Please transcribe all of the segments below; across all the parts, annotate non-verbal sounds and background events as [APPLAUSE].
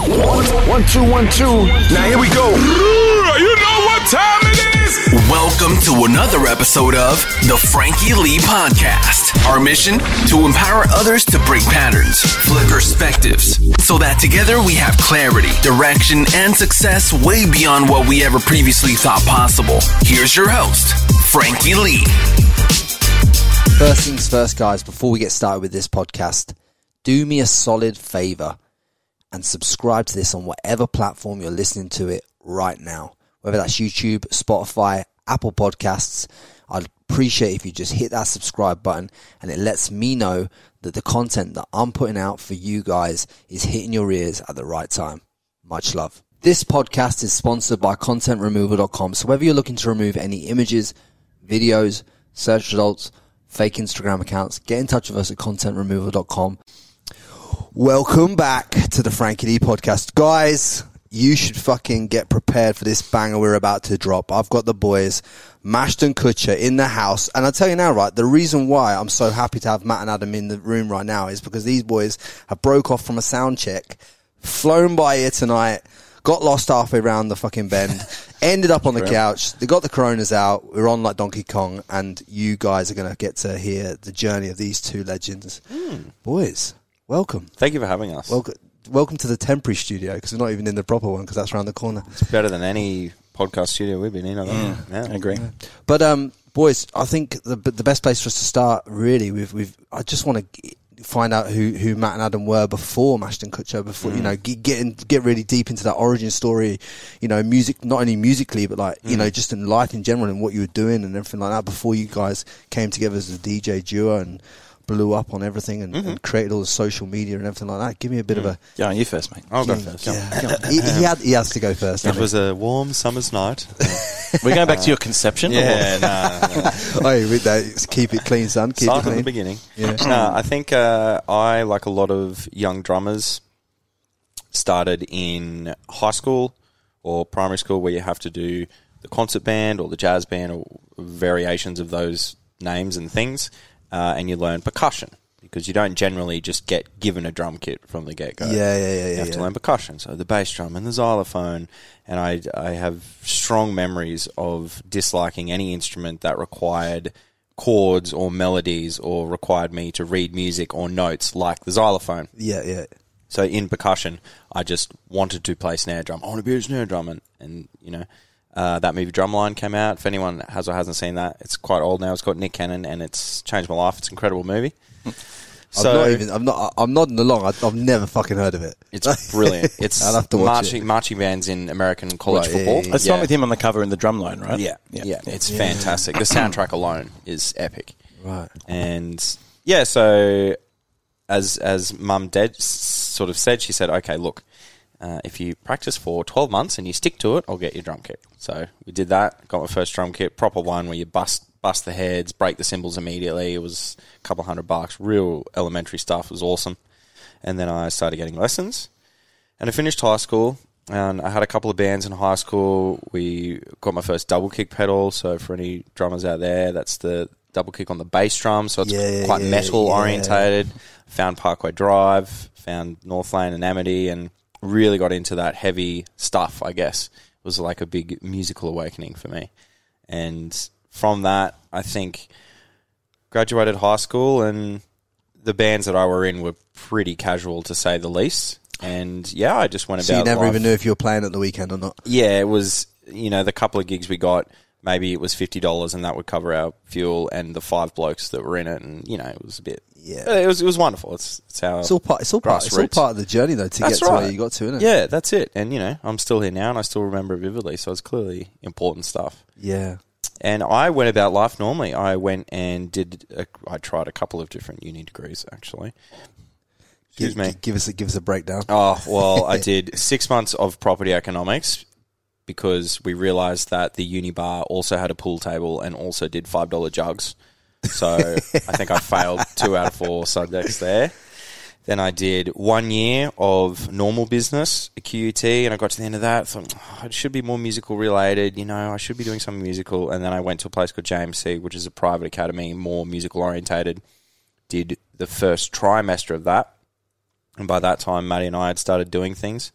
One, two, one, two. Now here we go. You know what time it is? Welcome to another episode of the Frankie Lee Podcast. Our mission to empower others to break patterns, flip perspectives, so that together we have clarity, direction, and success way beyond what we ever previously thought possible. Here's your host, Frankie Lee. First things first, guys, before we get started with this podcast, do me a solid favor and subscribe to this on whatever platform you're listening to it right now, whether that's YouTube, Spotify, Apple Podcasts. I'd appreciate if you just hit that subscribe button and it lets me know that the content that I'm putting out for you guys is hitting your ears at the right time. Much love. This podcast is sponsored by contentremoval.com. So whether you're looking to remove any images, videos, search results, fake Instagram accounts, get in touch with us at contentremoval.com. Welcome back to the Frankie Lee podcast. Guys, you should fucking get prepared for this banger we're about to drop. I've got the boys, Mashd N Kutcher, in the house. And I'll tell you now, right, the reason why I'm so happy to have Matt and Adam in the room right now is because these boys have broke off from a sound check, flown by here tonight, got lost halfway around the fucking bend, [LAUGHS] ended up on the couch. They got the coronas out. We're on like Donkey Kong, and you guys are going to get to hear the journey of these two legends. Hmm. Boys, welcome. Thank you for having us. Welcome, welcome to the temporary studio because we're not even in the proper one because that's around the corner. it's better than any podcast studio we've been in. I think. Yeah, I agree. But um, boys, I think the the best place for us to start really with we've I just want to find out who, who Matt and Adam were before Mashd N Kutcher, before you know get get, in, get really deep into that origin story. You know, music not only musically but like you know just in life in general and what you were doing and everything like that before you guys came together as a DJ duo and. Blew up on everything and, and created all the social media and everything like that. Give me a bit of a. Yeah, you first, mate. I'll go first. Yeah, he, he, had, he has to go first. It doesn't was a warm summer's night. [LAUGHS] We're going back to your conception. or- yeah, no, no. he? Hey, that, keep it clean, son. Keep Start it from the beginning. Yeah. [CLEARS THROAT] No, I think uh, I, like a lot of young drummers, started in high school or primary school where you have to do the concert band or the jazz band or variations of those names and things, uh, and you learn percussion because you don't generally just get given a drum kit from the get go. Yeah, yeah, yeah, You yeah. have to learn percussion, so the bass drum and the xylophone. And I, I have strong memories of disliking any instrument that required chords or melodies or required me to read music or notes like the xylophone. Yeah, yeah. So in percussion, I just wanted to play snare drum. I want to be a snare drum, and, and you know, uh, that movie Drumline came out. If anyone has or hasn't seen that, it's quite old now. It's got Nick Cannon, and it's changed my life. It's an incredible movie. [LAUGHS] I'm not even. I'm not. I'm nodding along. I, I've never fucking heard of it. It's brilliant. [LAUGHS] It's I'll have to watch marching it. marching bands in American college Right, football. yeah, yeah. That's the one with him on the cover in the drum line, right? Yeah, yeah, yeah. it's fantastic. The [COUGHS] soundtrack alone is epic, Right. and yeah. So, as as Mum Dad sort of said, she said, "Okay, look, uh, if you practice for twelve months and you stick to it, I'll get your drum kit." So we did that. Got my first drum kit, proper one where you bust bust the heads, break the cymbals immediately. It was a couple hundred bucks, real elementary stuff. It was awesome. And then I started getting lessons. And I finished high school, and I had a couple of bands in high school. We got my first double kick pedal. So for any drummers out there, that's the double kick on the bass drum. So it's Yeah, quite yeah, metal yeah. orientated. Found Parkway Drive, found North Lane and Amity, and really got into that heavy stuff. I guess it was like a big musical awakening for me. And from that, I think graduated high school and the bands that I were in were pretty casual to say the least. And yeah, I just went So you about. never life. even knew if you were playing at the weekend or not. Yeah, it was. You know, the couple of gigs we got, maybe it was fifty dollars, and that would cover our fuel and the five blokes that were in it. And you know, it was a bit. Yeah. it was. It was wonderful. It's it's how It's all part. It's all part. It's all part of the journey though to That's get to where right. you got to, isn't it? Yeah, that's it. And you know, I'm still here now, and I still remember it vividly. So it's clearly important stuff. Yeah. And I went about life normally. I went and did. A, I tried a couple of different uni degrees actually. Excuse Give, me. Give us a give us a breakdown. Oh well, I [LAUGHS] did six months of property economics because we realised that the uni bar also had a pool table and also did five dollar jugs. So I think I failed two out of four subjects there. Then I did one year of normal business, a QUT, and I got to the end of that. Thought oh, it should be more musical related. You know, I should be doing something musical. And then I went to a place called JMC, which is a private academy, more musical orientated. Did the first trimester of that, And by that time, Matty and I had started doing things.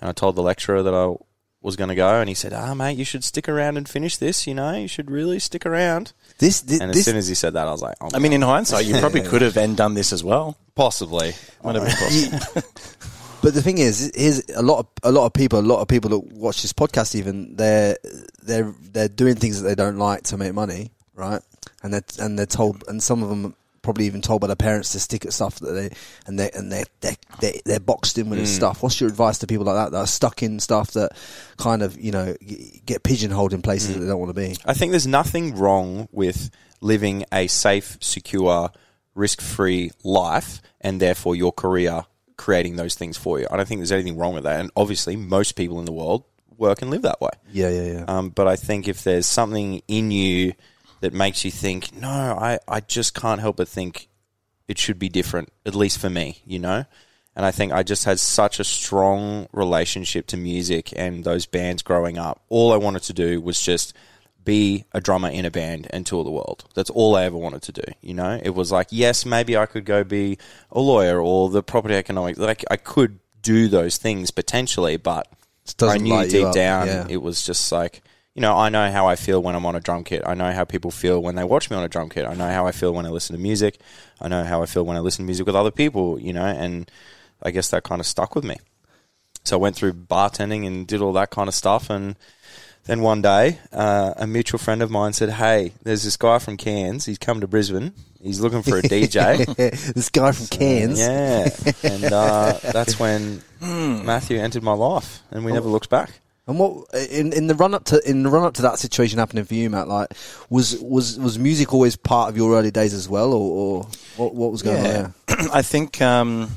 And I told the lecturer that I was going to go, and he said, "Ah, mate, you should stick around and finish this. You know, you should really stick around." This, thi- And as this, soon as he said that, I was like, oh, I mean, in hindsight, you probably [LAUGHS] could have and done this as well. possibly. Might have been possible. [LAUGHS] But the thing is, is a lot of a lot of people, a lot of people that watch this podcast, even they're they're they're doing things that they don't like to make money, right? And they're and they're told, and some of them are probably even told by their parents to stick at stuff that they and they and they they they they're boxed in with this stuff. What's your advice to people like that that are stuck in stuff that kind of you know get pigeonholed in places that they don't want to be? I think there's nothing wrong with living a safe, secure, risk-free life, and therefore your career creating those things for you. I don't think there's anything wrong with that. And obviously, most people in the world work and live that way. Yeah, yeah, yeah. Um, but I think if there's something in you that makes you think, no, I, I just can't help but think it should be different, at least for me, you know? And I think I just had such a strong relationship to music and those bands growing up. All I wanted to do was just be a drummer in a band and tour the world. That's all I ever wanted to do, you know? It was like, yes, maybe I could go be a lawyer or the property economics. Like, I could do those things potentially, but I knew deep down yeah. it was just like you know I know how I feel when I'm on a drum kit. I know how people feel when they watch me on a drum kit. I know how I feel when I listen to music. I know how I feel when I listen to music with other people. You know, and I guess that kind of stuck with me. So I went through bartending and did all that kind of stuff, and then one day uh, a mutual friend of mine said, "Hey, there's this guy from Cairns. He's come to Brisbane. He's looking for a [LAUGHS] DJ." [LAUGHS] this guy from Cairns. Yeah, and uh, that's when [LAUGHS] Matthew entered my life, and we never looked back. And what in in the run up to in the run up to that situation happening for you, Matt? Like, was was was music always part of your early days as well, or, or what what was going on there? [CLEARS THROAT] I think um,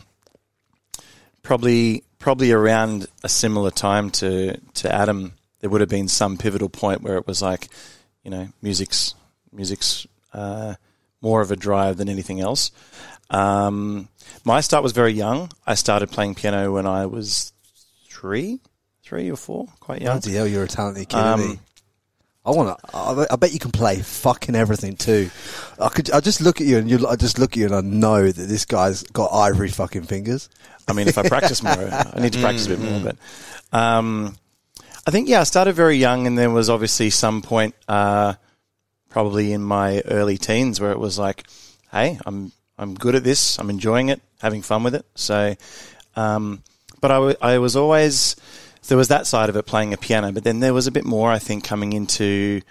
probably probably around a similar time to to Adam, there would have been some pivotal point where it was like, you know, music's music's uh, more of a drive than anything else. Um, my start was very young. I started playing piano when I was three, three or four, quite young. Bloody hell, you're a talented kid. Um. I want to. I, bet- I bet you can play fucking everything too. I could. I just look at you and you. I just look at you and I know that this guy's got ivory fucking fingers. I mean, if I practice more, [LAUGHS] I need to practice a bit more. But um, I think, yeah, I started very young, and there was obviously some point, uh, probably in my early teens, where it was like, "Hey, I'm I'm good at this. I'm enjoying it, having fun with it." So, um, but I, w- I was always there was that side of it, playing a piano, but then there was a bit more, I think, coming into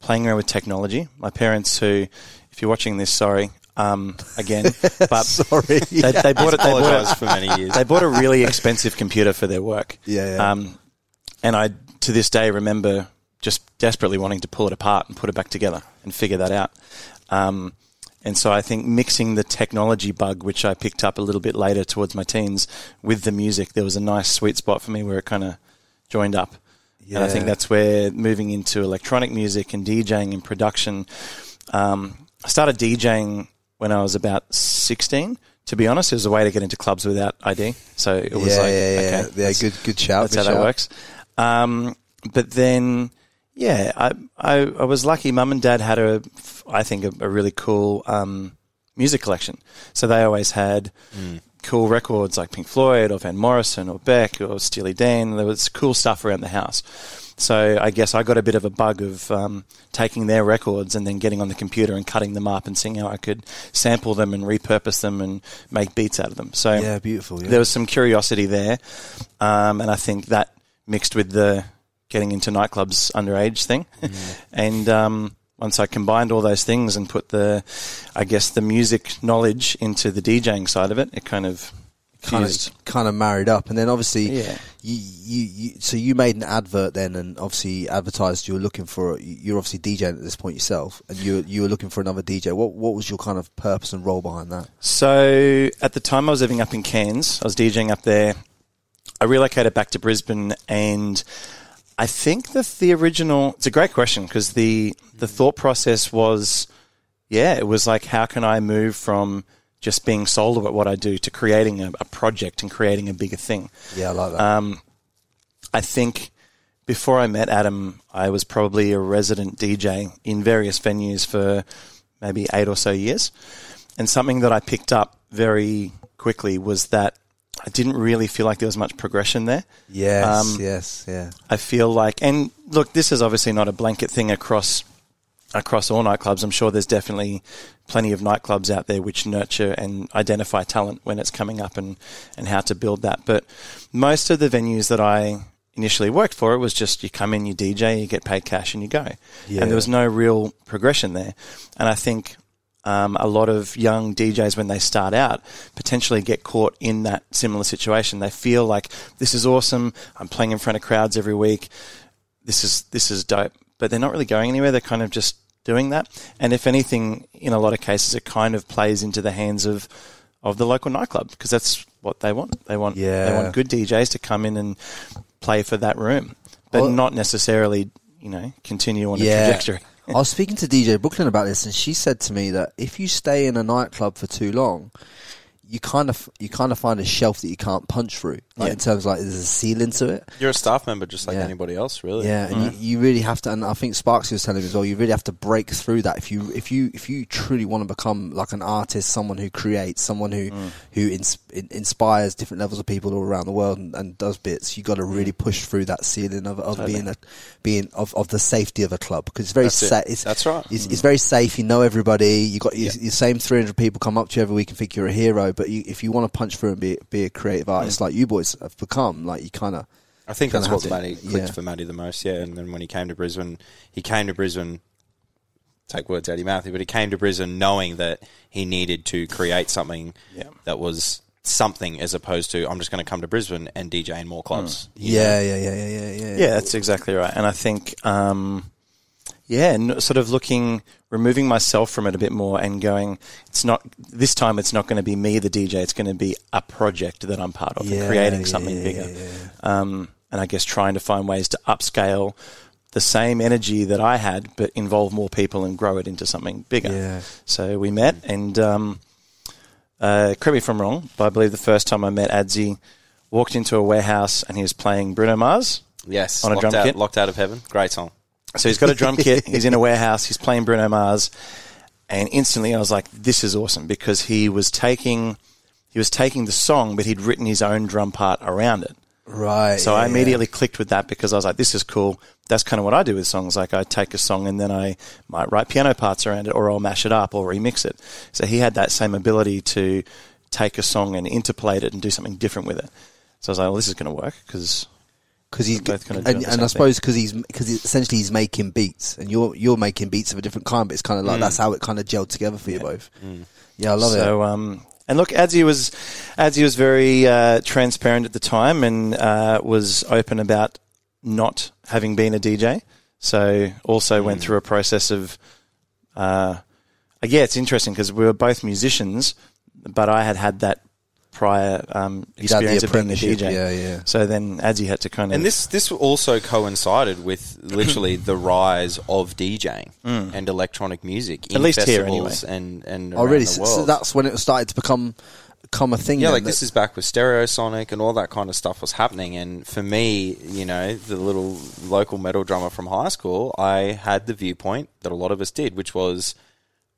playing around with technology. My parents, who, if you're watching this, sorry. Um, again, [LAUGHS] but Sorry. they, they bought it. They bought it for many years. they bought a really expensive computer for their work. Yeah, yeah. Um, and I, to this day, remember just desperately wanting to pull it apart and put it back together and figure that out. Um, and so I think mixing the technology bug, which I picked up a little bit later towards my teens, with the music, there was a nice sweet spot for me where it kind of joined up. Yeah. And I think that's where moving into electronic music and DJing and production. Um, I started DJing when I was about 16. To be honest, it was a way to get into clubs without ID. So it was yeah, like, yeah, yeah, okay, yeah. Good, good shout. that's good how that works. Um, but then, yeah, I, I I was lucky. Mum and Dad had a, I think, a, a really cool um, music collection. So they always had cool records like Pink Floyd or Van Morrison or Beck or Steely Dan. There was cool stuff around the house. So I guess I got a bit of a bug of um, taking their records and then getting on the computer and cutting them up and seeing how I could sample them and repurpose them and make beats out of them. So Yeah, beautiful. Yeah. there was some curiosity there, um, and I think that mixed with the getting into nightclubs underage thing, [LAUGHS] and um, once I combined all those things and put the, I guess the music knowledge into the DJing side of it, it kind of kind fused. of kind of married up, and then obviously, Yeah. you, you, you so you made an advert then, and obviously advertised you were looking for you're obviously DJing at this point yourself, and you you were looking for another DJ. What what was your kind of purpose and role behind that? So at the time I was living up in Cairns, I was DJing up there. I relocated back to Brisbane, and I think that the original. It's a great question because the the thought process was, yeah, it was like, how can I move from just being sold at what I do to creating a, a project and creating a bigger thing. Yeah, I like that. Um, I think before I met Adam, I was probably a resident DJ in various venues for maybe eight or so years. And something that I picked up very quickly was that I didn't really feel like there was much progression there. Yes, Um, yes, yeah. I feel like, and look, this is obviously not a blanket thing across across all nightclubs. I'm sure there's definitely plenty of nightclubs out there which nurture and identify talent when it's coming up and and how to build that. But most of the venues that I initially worked for, it was just you come in, you DJ, you get paid cash, and you go. And there was no real progression there. And I think um, a lot of young DJs, when they start out, potentially get caught in that similar situation. They feel like this is awesome. I'm playing in front of crowds every week. This is this is dope, but they're not really going anywhere. They're kind of just doing that. And if anything, in a lot of cases, it kind of plays into the hands of of the local nightclub because that's what they want. They want yeah. they want good DJs to come in and play for that room, but Well- not necessarily you know continue on a Yeah. trajectory. I was speaking to DJ Brooklyn about this, and she said to me that if you stay in a nightclub for too long, you kind of you kind of find a shelf that you can't punch through. Like Yeah. in terms of like there's a ceiling to it. You're a staff member just like Yeah. anybody else, really. Yeah, and you, mm. you really have to. And I think Sparks was telling me as well. You really have to break through that if you if you if you truly want to become like an artist, someone who creates, someone who mm. who ins, in, inspires different levels of people all around the world and, and does bits. You got to mm. really push through that ceiling of, of being a being of, of the safety of a club because it's very That's it. safe. It's, That's right. It's, it's very safe. You know everybody. You got your, your same three hundred people come up to you every week and think you're a hero. But you, if you want to punch through and be be a creative artist like you boys have become, like you kind of I think that's what have to- clicked yeah. for Matty the most, yeah. And then when he came to Brisbane, he came to Brisbane. Take words out of your mouth, but he came to Brisbane knowing that he needed to create something Yeah. that was something as opposed to I'm just going to come to Brisbane and DJ in more clubs. You yeah, yeah, yeah, yeah, yeah, yeah. Yeah, that's exactly right. And I think, um, yeah, sort of looking, removing myself from it a bit more and going, it's not, this time it's not going to be me, the DJ, it's going to be a project that I'm part of Yeah, and creating yeah, something yeah, bigger. yeah, Um, and I guess trying to find ways to upscale the same energy that I had, but involve more people and grow it into something bigger. Yeah. So we met and, um, uh, correct me if I'm wrong, but I believe the first time I met Adzi, walked into a warehouse and he was playing Bruno Mars. Yes, On a locked drum out, kit? locked out of heaven. Great song. So he's got a drum kit. He's in a [LAUGHS] warehouse. He's playing Bruno Mars, and instantly I was like, "This is awesome!" Because he was taking he was taking the song, but he'd written his own drum part around it. Right. So I yeah, immediately clicked with that because I was like, "This is cool." That's kind of what I do with songs. Like I take a song and then I might write piano parts around it, or I'll mash it up or remix it. So he had that same ability to take a song and interpolate it and do something different with it. So I was like, "Well, this is going to work because." Because he's both kinda and, and I suppose because he's because essentially he's making beats and you're you're making beats of a different kind, but it's kind of like that's how it kind of gelled together for you both. Yeah, I love so, it. um, and look, Adzi was Adzi was very uh, transparent at the time and uh, was open about not having been a DJ. So also went through a process of, uh, yeah, it's interesting because we were both musicians, but I had had that prior um, He'd the experience of being a DJ. yeah, yeah. So then as Adzi had to kind of And this this also coincided with literally [CLEARS THROAT] the rise of DJing and electronic music in Mm. At least here, festivals and and oh, really? the So, world. so that's when it started to become become a thing. Yeah, then, like that- this is back with Stereosonic and all that kind of stuff was happening. And for me, you know, the little local metal drummer from high school, I had the viewpoint that a lot of us did, which was,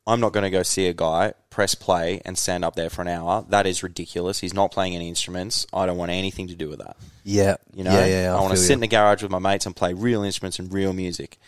I'm not going to go see a guy press play and stand up there for an hour. That is ridiculous. He's not playing any instruments. I don't want anything to do with that. yeah, You know, yeah, yeah. I, want to sit you. in the garage with my mates and play real instruments and real music.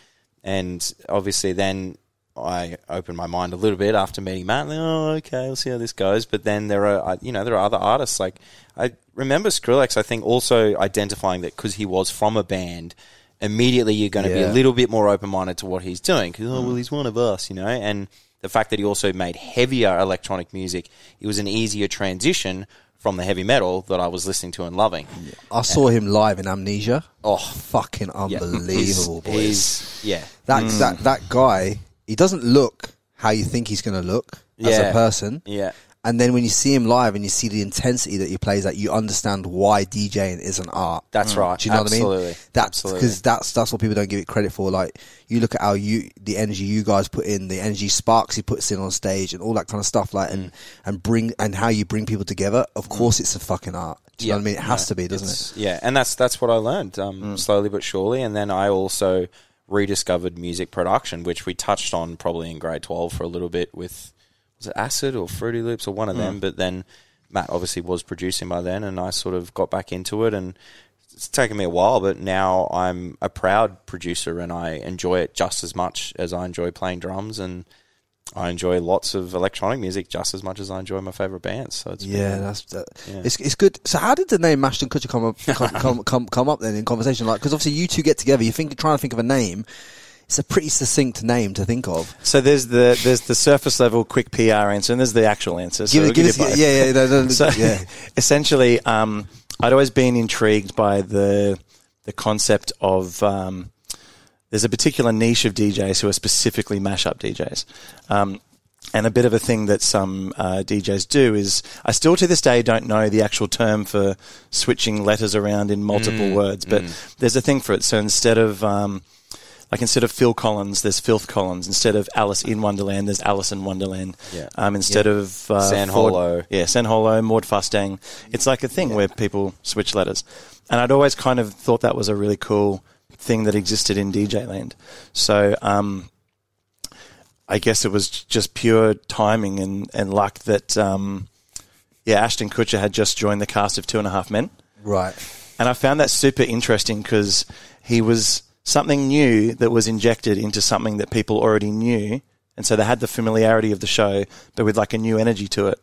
And obviously, then I opened my mind a little bit after meeting Matt. Like, oh, okay, we'll see how this goes. But then there are, uh, you know, there are other artists. Like I remember Skrillex. I think also identifying that because he was from a band. Immediately, you're going to be a little bit more open minded to what he's doing because oh well, he's one of us, you know. And the fact that he also made heavier electronic music, it was an easier transition from the heavy metal that I was listening to and loving. I saw him live in Amnesia. Oh, Fucking yeah. unbelievable, He's- boys. he's- yeah. that mm. that that guy, he doesn't look how you think he's going to look as a person. Yeah. And then when you see him live and you see the intensity that he plays at, you understand why DJing is an art. That's right. Do you know Absolutely. what I mean? That's Absolutely. because that's that's what people don't give it credit for. Like you look at how you the energy you guys put in, the energy Sparks he puts in on stage, and all that kind of stuff. Like Mm. and and bring and how you bring people together. Of course, it's a fucking art. Do you know what I mean? It has Yeah. to be, doesn't it? Yeah, and that's that's what I learned um, slowly but surely, and then I also rediscovered music production, which we touched on probably in grade twelve for a little bit with was it Acid or Fruity Loops or one of them, mm. but then Matt obviously was producing by then, and I sort of got back into it, and it's taken me a while, but now I'm a proud producer, and I enjoy it just as much as I enjoy playing drums, and I enjoy lots of electronic music just as much as I enjoy my favorite bands. So it's Yeah, been- that's that, Yeah. it's it's good. So how did the name Ashton Kutcher come up come [LAUGHS] come come, come up then in conversation? Like because obviously you two get together, you think trying to think of a name. It's a pretty succinct name to think of. So there's the there's the surface level quick PR answer, and there's the actual answer. So Give, we'll it, give us, both. yeah, yeah, no, no, [LAUGHS] So yeah. [LAUGHS] essentially, um, I'd always been intrigued by the the concept of um, there's a particular niche of DJs who are specifically mashup DJs. Um, and a bit of a thing that some uh, DJs do is, I still to this day don't know the actual term for switching letters around in multiple words, but there's a thing for it. So instead of um, like instead of Phil Collins, there's Filth Collins. Instead of Alice in Wonderland, there's Alice in Wonderland. Yeah. Um, instead of uh, San Ford- Holo. yeah, San Holo, Maud Fustang. It's like a thing where people switch letters, and I'd always kind of thought that was a really cool thing that existed in DJ land. So um, I guess it was just pure timing and, and luck that um, yeah, Ashton Kutcher had just joined the cast of Two and a Half Men. Right. And I found that super interesting because he was something new that was injected into something that people already knew. And so they had the familiarity of the show, but with like a new energy to it.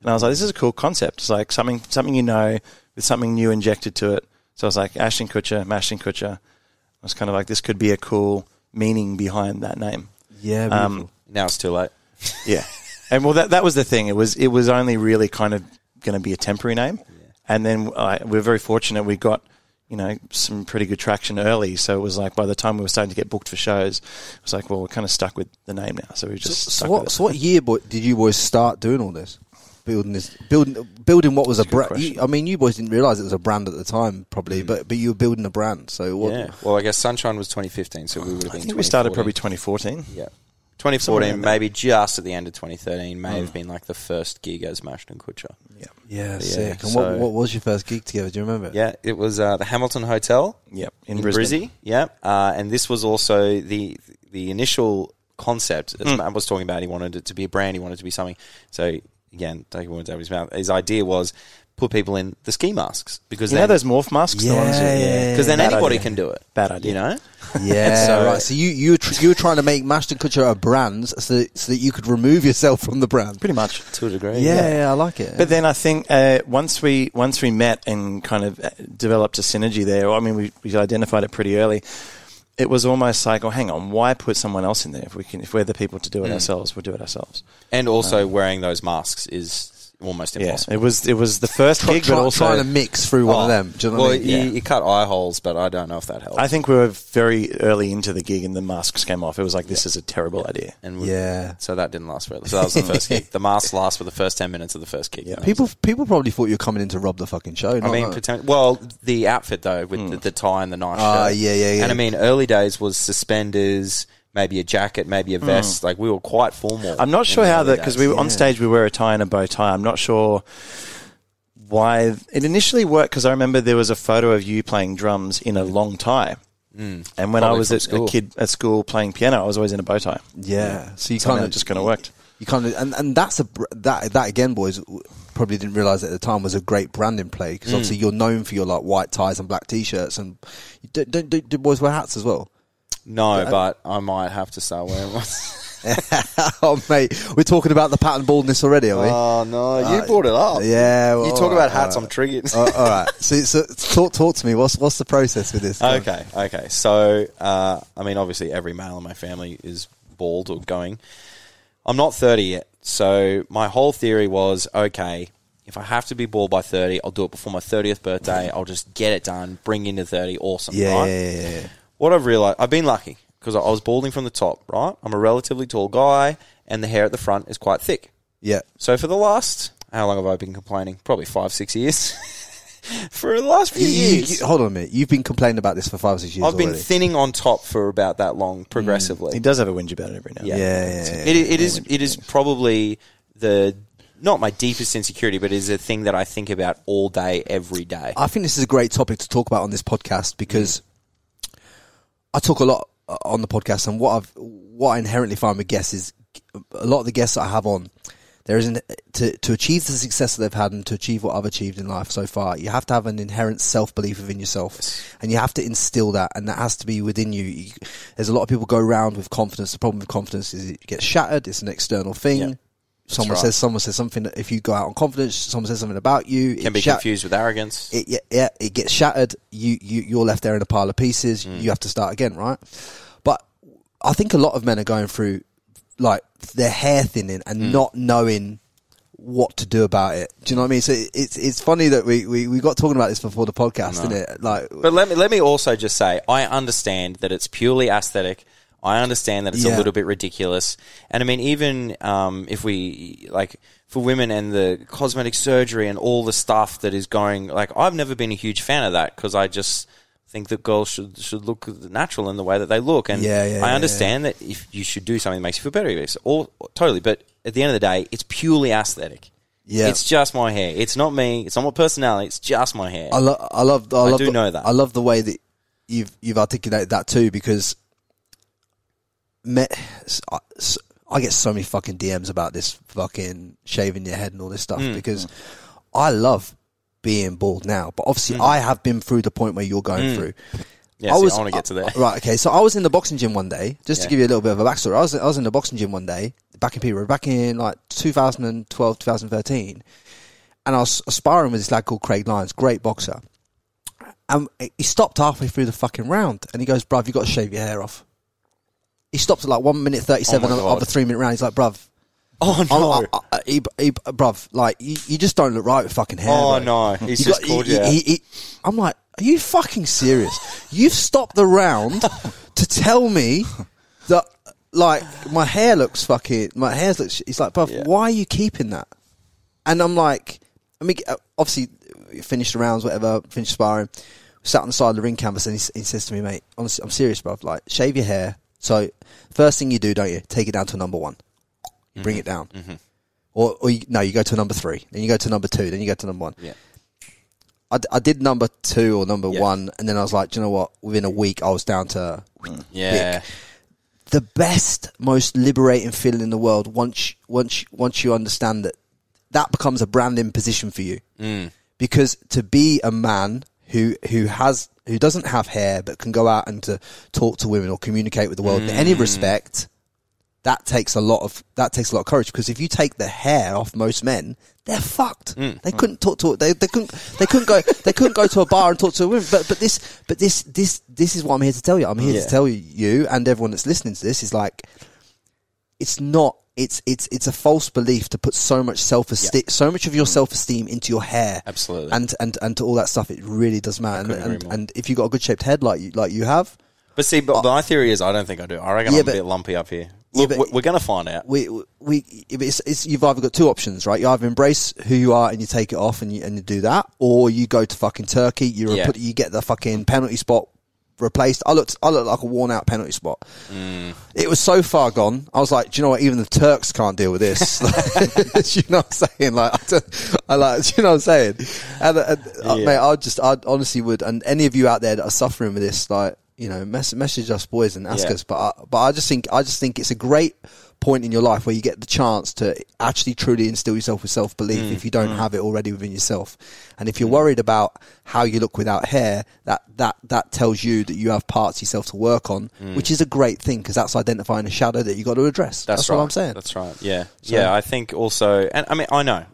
And I was like, this is a cool concept. It's like something, something you know with something new injected to it. So I was like, Ashton Kutcher, Ashton Kutcher. I was kind of like, this could be a cool meaning behind that name. Yeah. Um, now it's too late. [LAUGHS] yeah, and well, that that was the thing. It was it was only really kind of going to be a temporary name, and then uh, we are very fortunate. We got you know some pretty good traction early, so it was like by the time we were starting to get booked for shows, it was like, well, we're kind of stuck with the name now. So we just so, stuck what, with it. so what year boy, did you boys start doing all this? Building this, building, building what was a good brand. I mean, you boys didn't realize it was a brand at the time, probably, mm. but but you were building a brand. So what? Yeah. Well, I guess Sunshine was 2015, so we would have been. I been. think we started probably 2014. Yeah. 2014, maybe just at the end of 2013, may have mm. been like the first gig as Mashd N Kutcher. Yeah, Yeah, Yeah, sick. And so- what, what was your first gig together? Do you remember? Yeah, it was uh, the Hamilton Hotel yep, in, in, Brisbane. Brizzy. Yeah, uh, and this was also the the initial concept. As Hmm. Matt was talking about, he wanted it to be a brand. He wanted it to be something. So again, taking words out of his mouth, his idea was put people in the ski masks because You know those morph masks? Yeah, ones that- yeah, because then Bad anybody idea. can do it. Bad idea. You know. [LAUGHS] [LAUGHS] Yeah, So- right. So you you were tr- you were trying to make Mashd N Kutcher a brand so that, so that you could remove yourself from the brand. Pretty much. To a degree. Yeah, yeah, I like it. But then I think uh, once we once we met and kind of uh, developed a synergy there, I mean, we, we identified it pretty early. It was almost like, oh, hang on, why put someone else in there if we can? If we're the people to do it ourselves, we'll do it ourselves. And also wearing those masks is almost Yeah, impossible. it was it was the first Try- gig, try- but also trying to mix through one of Oh, them. Do you know well, what I mean? you, Yeah. you cut eye holes, but I don't know if that helps. I think we were very early into the gig and the masks came off. It was like this is a terrible idea. and we- Yeah. So that didn't last very long. So that was the first gig. [LAUGHS] The masks last for the first ten minutes of the first gig. Yeah. And that was People people probably thought you were coming in to rob the fucking show. I not mean, know. pretend, well, the outfit though, with the, the tie and the nice Ah, shirt. yeah, yeah, yeah. And I mean, early days was suspenders, maybe a jacket, maybe a mm. vest. Like we were quite formal. I'm not sure how that because we were on stage. We wear a tie and a bow tie. I'm not sure why it initially worked because I remember there was a photo of you playing drums in a long tie. Mm. And when I was at school. a kid at school playing piano, I was always in a bow tie. yeah. So you Somehow kind it of just kind of worked. You kind of and, and that's a that that again, boys probably didn't realize at the time was a great branding play because mm. obviously you're known for your like white ties and black t-shirts and you don't, don't, do do boys wear hats as well? No, but I might have to start wearing one. oh mate, we're talking about the pattern baldness already, are we? oh no, you Uh, brought it up. yeah, well, you talk all about hats. all I'm triggered. Uh, all right. [LAUGHS] So, so talk talk to me. What's what's the process with this? Okay, okay. So, uh, I mean, obviously, every male in my family is bald or going. I'm not 30 yet, so my whole theory was okay. If I have to be bald by 30, I'll do it before my 30th birthday. I'll just get it done, bring in into 30. Awesome, Yeah, right? yeah, yeah, yeah. What I've realized, I've been lucky because I was balding from the top, right? I'm a relatively tall guy, and the hair at the front is quite thick. yeah. So for the last, how long have I been complaining? Probably five, six years. [LAUGHS] for the last few You- you- years. you- hold on a minute. You've been complaining about this for five or six years. I've been already. thinning on top for about that long, mm. progressively. He does have a whinge about it every now. and Yeah. Yeah, yeah, yeah. It, it is. It is probably the not my deepest insecurity, but it is a thing that I think about all day, every day. I think this is a great topic to talk about on this podcast because mm. I talk a lot uh, on the podcast, and what I've what I inherently find with guests is a lot of the guests that I have on. there isn't to to achieve the success that they've had and to achieve what I've achieved in life so far. You have to have an inherent self belief within yourself, and you have to instill that, and that has to be within you. you. There's a lot of people go around with confidence. The problem with confidence is it gets shattered. It's an external thing. Someone right. says someone says something that if you go out on confidence, someone says something about you, Can it be shat- confused with arrogance. it, yeah, yeah, it gets shattered. You, you, you're left there in a pile of pieces. Mm. You have to start again, right? But I think a lot of men are going through like their hair thinning and Mm. not knowing what to do about it. Do you know what I mean? So it's it's funny that we, we, we got talking about this before the podcast, didn't it? Like, But let me let me also just say, I understand that it's purely aesthetic. I understand that it's Yeah. a little bit ridiculous, and I mean, even um, if we like for women and the cosmetic surgery and all the stuff that is going, like I've never been a huge fan of that because I just think that girls should should look natural in the way that they look, and Yeah, yeah, I understand that if you should do something that makes you feel better, it's all totally. But at the end of the day, it's purely aesthetic. Yeah. it's just my hair. It's not me. It's not my personality. It's just my hair. I, lo- I love. I, I love do the, know that. I love the way that you've you've articulated that too, because me, I- s- I get so many fucking DMs about this fucking shaving your head and all this stuff Mm. because I love being bald now, but obviously I have been through the point where you're going through. Mm. yeah, see, I want to get to there. Right, okay. So I was in the boxing gym one day, just to give you a little bit of a backstory. I was I was in the boxing gym one day, back in Peterborough, back in like 2012, 2013, and I was sparring with this lad called Craig Lyons, great boxer. And he stopped halfway through the fucking round, and he goes, "Bruv, you got to shave your hair off." He stopped at like one minute thirty-seven Oh of, God. the three-minute round. He's like, "Bruv." Oh no! I, I, he, he, bruv, like you, you just don't look right with fucking hair. Oh, bro. no. He's You just called he- out. he- I'm like, are you fucking serious? You've stopped the round to tell me that like my hair looks fucking my hair looks. He's like, bruv, Yeah. why are you keeping that? And I'm like, I mean, uh, obviously, finished the rounds, whatever, finished sparring, sat on the side of the ring canvas, and he, he says to me, mate, honestly, I'm serious, bruv, like, shave your hair. So, first thing you do, don't you? Take it down to number one. You bring it down. Mm-hmm. Or, or you, no, you go to number three, then you go to number two, then you go to number one. Yeah. I, d- I did number two or number Yeah. one, and then I was like, do you know what? Within a week, I was down to mm. Yeah. the best, most liberating feeling in the world. Once, once, once you understand that, that becomes a branding position for you. Mm. Because to be a man who who has who doesn't have hair but can go out and to talk to women or communicate with the world in any Mm. respect, that takes a lot of that takes a lot of courage. Because if you take the hair off most men, they're fucked. Mm. They couldn't talk to they, they couldn't they couldn't go they couldn't go to a bar and talk to a woman. But but this but this this this is what I'm here to tell you. I'm here Yeah. to tell you and everyone that's listening to this is like it's not it's it's it's a false belief to put so much self esteem so much of your mm. self esteem into your hair Absolutely. and and and to all that stuff it really does matter and and, and if you've got a good shaped head like you like you have But see, but my theory is I don't think I do. I reckon Yeah, I'm but- a bit lumpy up here. Look, we're- we're going to find out. we we it's, it's you've either got two options right you either embrace who you are and you take it off and you and you do that or you go to fucking Turkey you Yeah. put you get the fucking penalty spot replaced I looked I looked like a worn out penalty spot Mm. it was so far gone I was like do you know what even the Turks can't deal with this [LAUGHS] [LAUGHS] you know what I'm saying like I, don't- I like [LAUGHS] do you know what I'm saying and, and uh, Yeah. mate I just I honestly would and any of you out there that are suffering with this like you know mess, message us boys and ask Yeah. us but I, but I just think I just think it's a great point in your life where you get the chance to actually truly instill yourself with self belief Mm, if you don't have it already within yourself. And if you're worried about how you look without hair, that that that tells you that you have parts yourself to work on, which is a great thing because that's identifying a shadow that you got to address. That's, That's, right. what I'm saying. That's right. Yeah. yeah, I think also, and I mean, I know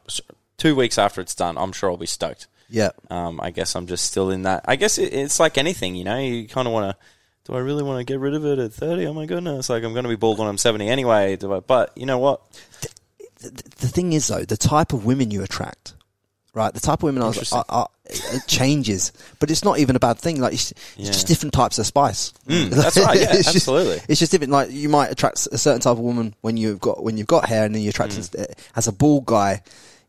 two weeks after it's done, I'm sure I'll be stoked. yeah. Um, I guess I'm just still in that. I guess it, it's like anything, you know, you kind of want to. Do I really want to get rid of it at 30? Oh my goodness. Like, I'm going to be bald when I'm 70 anyway. Do I, but you know what? the, the thing is though, the type of women you attract, right? The type of women I was, are, are, it changes, but it's not even a bad thing. Like it's, it's Yeah. just different types of spice. Mm, [LAUGHS] that's right, yeah, It's just- absolutely. it's just different. Like you might attract a certain type of woman when you've got when you've got hair, and then you attract Mm. as a bald guy,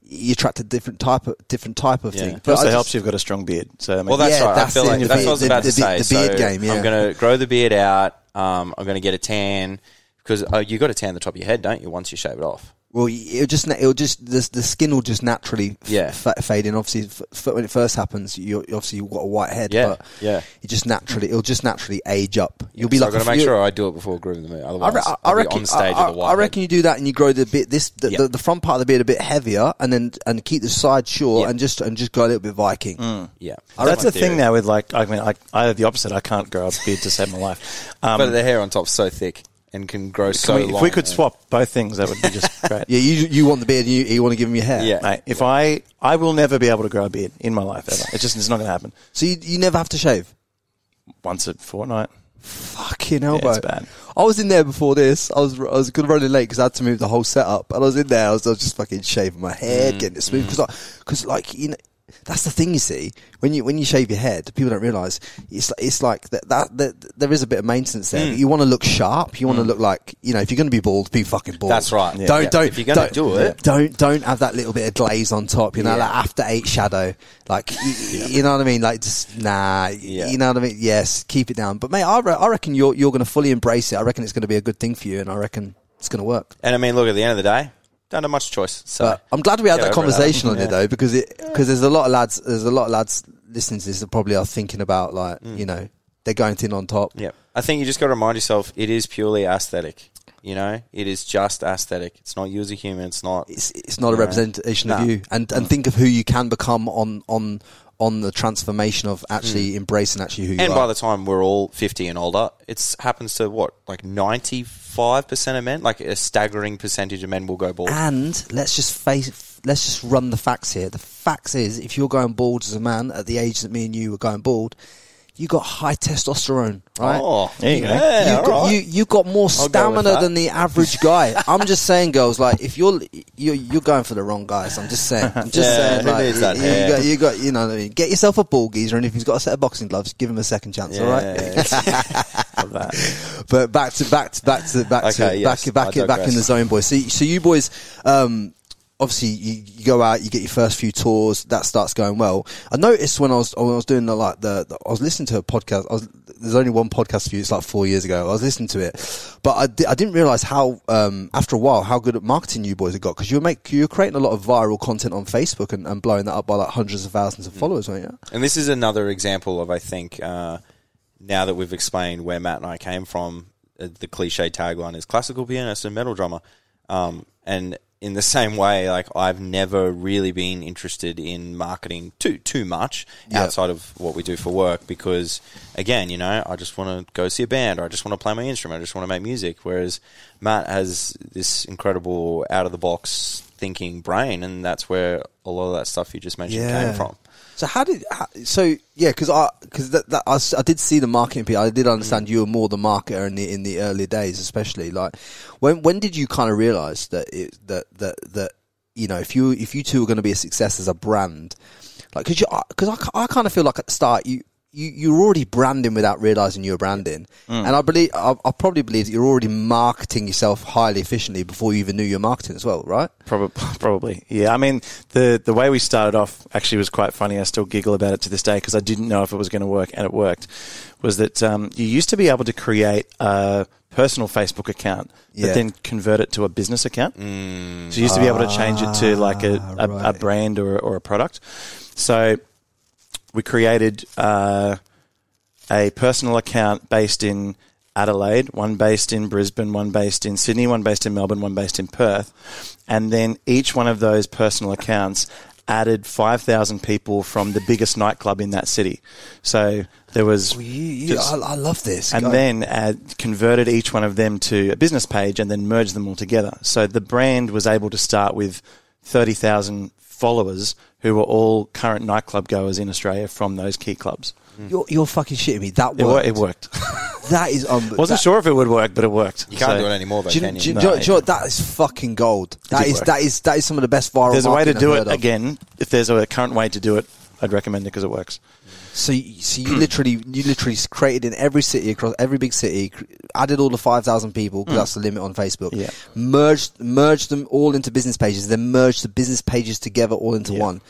you attract a different type of different type of Yeah. thing. It It also I helps you've got a strong beard. So I mean, Well, that's Yeah, right. that's I feel it, like the that's what I was beard- about the- to the- say. the beard So game, yeah. I'm going to grow the beard out. Um, I'm going to get a tan because uh, you got to tan the top of your head, don't you? Once you shave it off. Well, it'll just it'll just the, the skin will just naturally f- Yeah. fa- fade in. Obviously, f- f- when it first happens, you obviously you've got a white head, Yeah, but yeah. it just naturally it'll just naturally age up. You'll be so like I've got to make sure I do it before Groovin the Moo. I, Otherwise, re- I, I'll I be reckon. on stage I, with a I- white I reckon you do that, and you grow the bit this the, Yeah. the, the front part of the beard a bit heavier, and then and keep the side short, Yeah. and just and just go a little bit Viking. Yeah, That's my the thing now with like, I mean, I, I have the opposite. I can't grow a beard to save my life. Um, But the hair on top's so thick and can grow can so we- long. if we could swap both things, that would be just [LAUGHS] great. Yeah, you you want the beard, you, you want to give him your hair. Yeah. Mate, if I, I will never be able to grow a beard in my life ever. It's just, it's not going to happen. So you, you never have to shave. Once a fortnight. Fucking hell, Yeah, bro. it's bad. I was in there before this. I was I was good running late because I had to move the whole setup, and I was in there. I was, I was just fucking shaving my head, mm. getting it smooth because like, cause like you know. That's the thing you see when you when you shave your head. People don't realize it's it's like that, that, that there is a bit of maintenance there. Mm. You want to look sharp. You want to mm. look like you know if you're going to be bald, be fucking bald. That's right. Yeah. Don't Yeah. don't If you're gonna don't, it- Don't don't have that little bit of glaze on top. You know, Yeah. like after eight shadow. Like y- y- you know what I mean. Like just nah. Yeah. You know what I mean. Yes, keep it down. But mate, I, re- I reckon you're you're going to fully embrace it. I reckon it's going to be a good thing for you, and I reckon it's going to work. And I mean, look, at the end of the day, don't have much choice. So But I'm glad we had that over conversation on Yeah. it though, because it because there's a lot of lads there's a lot of lads listening to this that probably are thinking about like mm. you know they're going thin on top. Yeah, I think you just got to remind yourself it is purely aesthetic. You know, it is just aesthetic. It's not you as a human. It's not. It's it's not a Yeah. representation Nah. of you, and and mm. think of who you can become on on on the transformation of actually mm. embracing actually who you And are. by the time we're all fifty and older, it happens to what like ninety five percent of men. Like a staggering percentage of men will go bald. And let's just face, let's just run the facts here. The facts is, if you're going bald as a man at the age that me and you were going bald, you got high testosterone, right? Oh, There you go. Yeah, you got right. you you got more I'll go with stamina than the average guy. [LAUGHS] I'm just saying, girls, like if you're you're you're going for the wrong guys. I'm just saying. I'm just Yeah, saying, like that you, you got you got you know what I mean. Get yourself a ball geezer, and if he's got a set of boxing gloves, give him a second chance. all right. [LAUGHS] [LAUGHS] But back to back to back to back to yes, back back back in the zone, boys. So, so you boys, um, obviously you, you go out, you get your first few tours, that starts going well. I noticed when I was when I was doing the like the, the I was listening to a podcast. I was there's only one podcast for you. It's like four years ago. I was listening to it, but I, di- I didn't realize how um, after a while how good at marketing you boys had got because you were make you were creating a lot of viral content on Facebook and, and blowing that up by like hundreds of thousands of followers, weren't you? And this is another example of, I think, uh, now that we've explained where Matt and I came from, uh, the cliche tagline is classical pianist and metal drummer. Um, and in the same way, like I've never really been interested in marketing too too much Yeah. outside of what we do for work because, again, you know, I just want to go see a band or I just want to play my instrument, I just want to make music. Whereas Matt has this incredible out of the box thinking brain, and that's where a lot of that stuff you just mentioned Yeah. came from. So how did how, so yeah? Because I because that, that I, I did see the marketing piece. I did Mm. understand you were more the marketer in the in the early days, especially like when when did you kind of realize that it, that that that you know if you if you two were going to be a success as a brand, like because you because I, I kind of feel like at the start you. You, you're already branding without realizing you're branding, Mm. and I believe I, I probably believe that you're already marketing yourself highly efficiently before you even knew you're marketing as well, right? Probably, [LAUGHS] probably. Yeah. I mean, the the way we started off actually was quite funny. I still giggle about it to this day because I didn't know if it was going to work, and it worked. Was that um, you used to be able to create a personal Facebook account, Yeah. but then convert it to a business account. So you used to be able to change it to like a, a, a brand or, or a product. So we created uh, a personal account based in Adelaide, one based in Brisbane, one based in Sydney, one based in Melbourne, one based in Perth. And then each one of those personal accounts added 5,000 people from the biggest nightclub in that city. So there was. You, you, just- I, I love this. and Go. then add, converted each one of them to a business page and then merged them all together. So the brand was able to start with 30,000 followers who were all current nightclub goers in Australia from those key clubs. You're, you're fucking shitting me. That It, wor- worked. it worked. [LAUGHS] That is um, [LAUGHS] Wasn't that, sure if it would work, but it worked. You can't So do it anymore, though, Do you, can do you- you? do you- do you know what? that is fucking gold. That did is work. that is that is some of the best viral. There's a way to marketing do I've it heard of. again. If there's a current way to do it, I'd recommend it because it works. So, you- so you literally, you literally created in every city across every big city, added all the five thousand people because mm. that's the limit on Facebook. Yeah. Merged, merged them all into business pages, then merged the business pages together all into Yeah. one.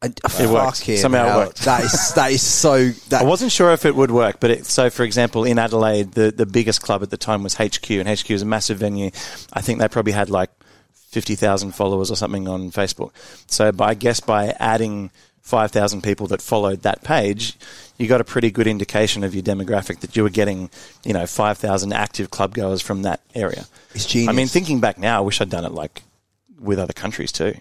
And, uh, It worked. fucking Somehow it hell, worked. That is [LAUGHS] that is so. That I wasn't sure if it would work, but it, so for example, in Adelaide, the, the biggest club at the time was HQ, and HQ is a massive venue. I think they probably had like fifty thousand followers or something on Facebook. So, by, I guess by adding five thousand people that followed that page, you got a pretty good indication of your demographic that you were getting, you know, five thousand active club goers from that area. It's genius. I mean, thinking back now, I wish I'd done it like with other countries too.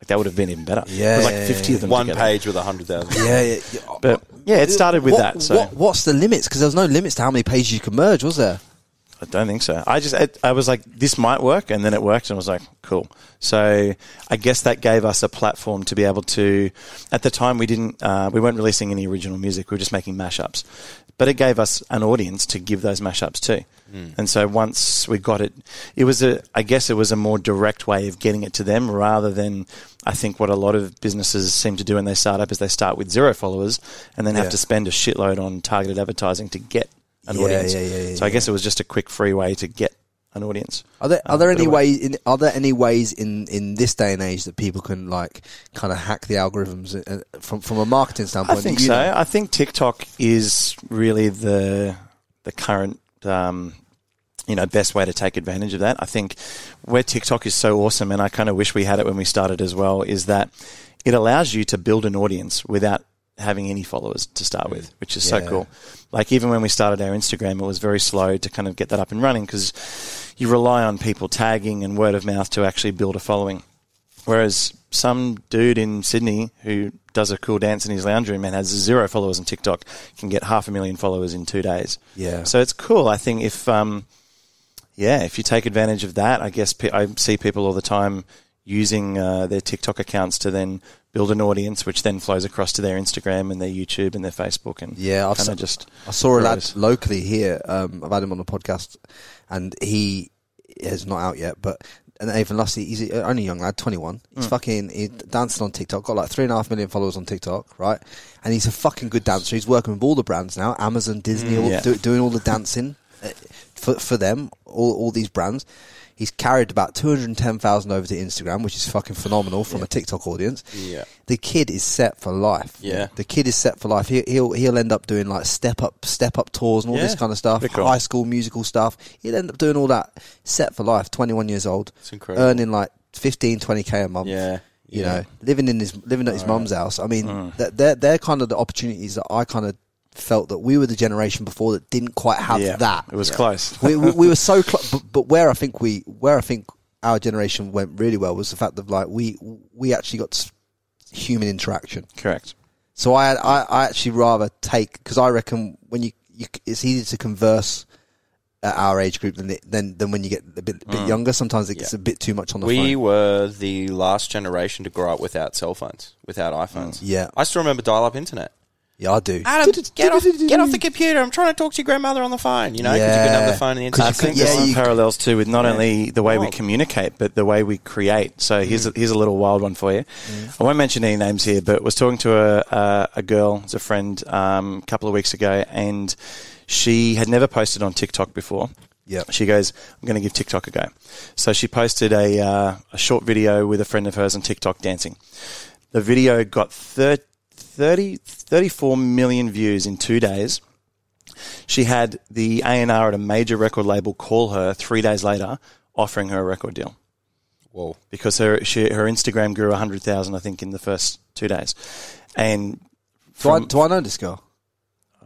Like that would have been even better. Yeah, With, like yeah, fifty of them. One together. page with a hundred thousand. yeah, yeah, yeah. But yeah, it started with What- that. So what, what's the limits? Because there was no limits to how many pages you could merge, was there? I don't think so. I just I, I was like, this might work, and then it worked, and I was like, cool. So I guess that gave us a platform to be able to. At the time, we didn't uh, we weren't releasing any original music. We were just making mashups, but it gave us an audience to give those mashups to. And so once we got it, it was a. I guess it was a more direct way of getting it to them rather than. I think what a lot of businesses seem to do when they start up is they start with zero followers and then Yeah. have to spend a shitload on targeted advertising to get an Yeah, audience. yeah, yeah, so I guess it was just a quick free way to get an audience. Are there are Um, there any ways in are there any ways in, in this day and age that people can like kind of hack the algorithms uh, from from a marketing standpoint? I think so. know? I think TikTok is really the the current um, you know best way to take advantage of that. I think where TikTok is so awesome, and I kind of wish we had it when we started as well, is that it allows you to build an audience without having any followers to start with, which is so cool. Like even when we started our Instagram, it was very slow to kind of get that up and running because you rely on people tagging and word of mouth to actually build a following. Whereas some dude in Sydney who does a cool dance in his lounge room and has zero followers on TikTok can get half a million followers in two days. Yeah. So it's cool. I think if, um, yeah, if you take advantage of that, I guess I see people all the time using uh, their TikTok accounts to then build an audience, which then flows across to their Instagram and their YouTube and their Facebook, and Yeah, I've kind se- of just I saw a lad locally here. Um, I've had him on the podcast, and he is not out yet. But and Nathan Lusty, he's only a young lad, twenty one. He's Hmm. fucking he's dancing on TikTok. Got like three and a half million followers on TikTok, right? And he's a fucking good dancer. He's working with all the brands now, Amazon, Disney, all, Hmm, yeah. do, doing all the dancing uh, for for them. All all these brands. He's carried about two hundred ten thousand over to Instagram, which is fucking phenomenal from a TikTok audience. Yeah. The kid is set for life. Yeah. The kid is set for life. He, he'll he'll end up doing like step up step up tours and all this kind of stuff. High school musical stuff. He'll end up doing all that. Set for life. Twenty one years old. It's incredible. Earning like 15, 20 k a month. Yeah. You yeah. know, living in his living at his mum's house. I mean, mm. that they're they're kind of the opportunities that I kind of felt that we were the generation before that didn't quite have yeah, that. It was close. we, we, we were so [LAUGHS] close, but, but where I think we, where I think our generation went really well was the fact that like we, we actually got human interaction. Correct. So I, I, I actually rather take because I reckon when you, you, it's easier to converse at our age group than it, than than when you get a bit, bit mm. younger. Sometimes it gets Yeah. a bit too much on the We phone. were the last generation to grow up without cell phones, without mm. iPhones. Yeah. I still remember dial-up internet. Yeah, I do. Adam, get off, get off the computer. I'm trying to talk to your grandmother on the phone. You know, because you couldn't have the phone and the 'Cause I think yeah, there's some parallels too with not Yeah. only the way we communicate, but the way we create. So here's a, here's a little wild one for you. I won't mention any names here, but was talking to a a, a girl, as a friend, um, a couple of weeks ago, and she had never posted on TikTok before. Yeah. She goes, I'm going to give TikTok a go. So she posted a, uh, a short video with a friend of hers on TikTok dancing. The video got thir- 30, 34 million views in two days. She had the A&R at a major record label call her three days later, offering her a record deal Whoa. because her she, her Instagram grew 100,000, I think, in the first two days. And Do I, do I know this girl?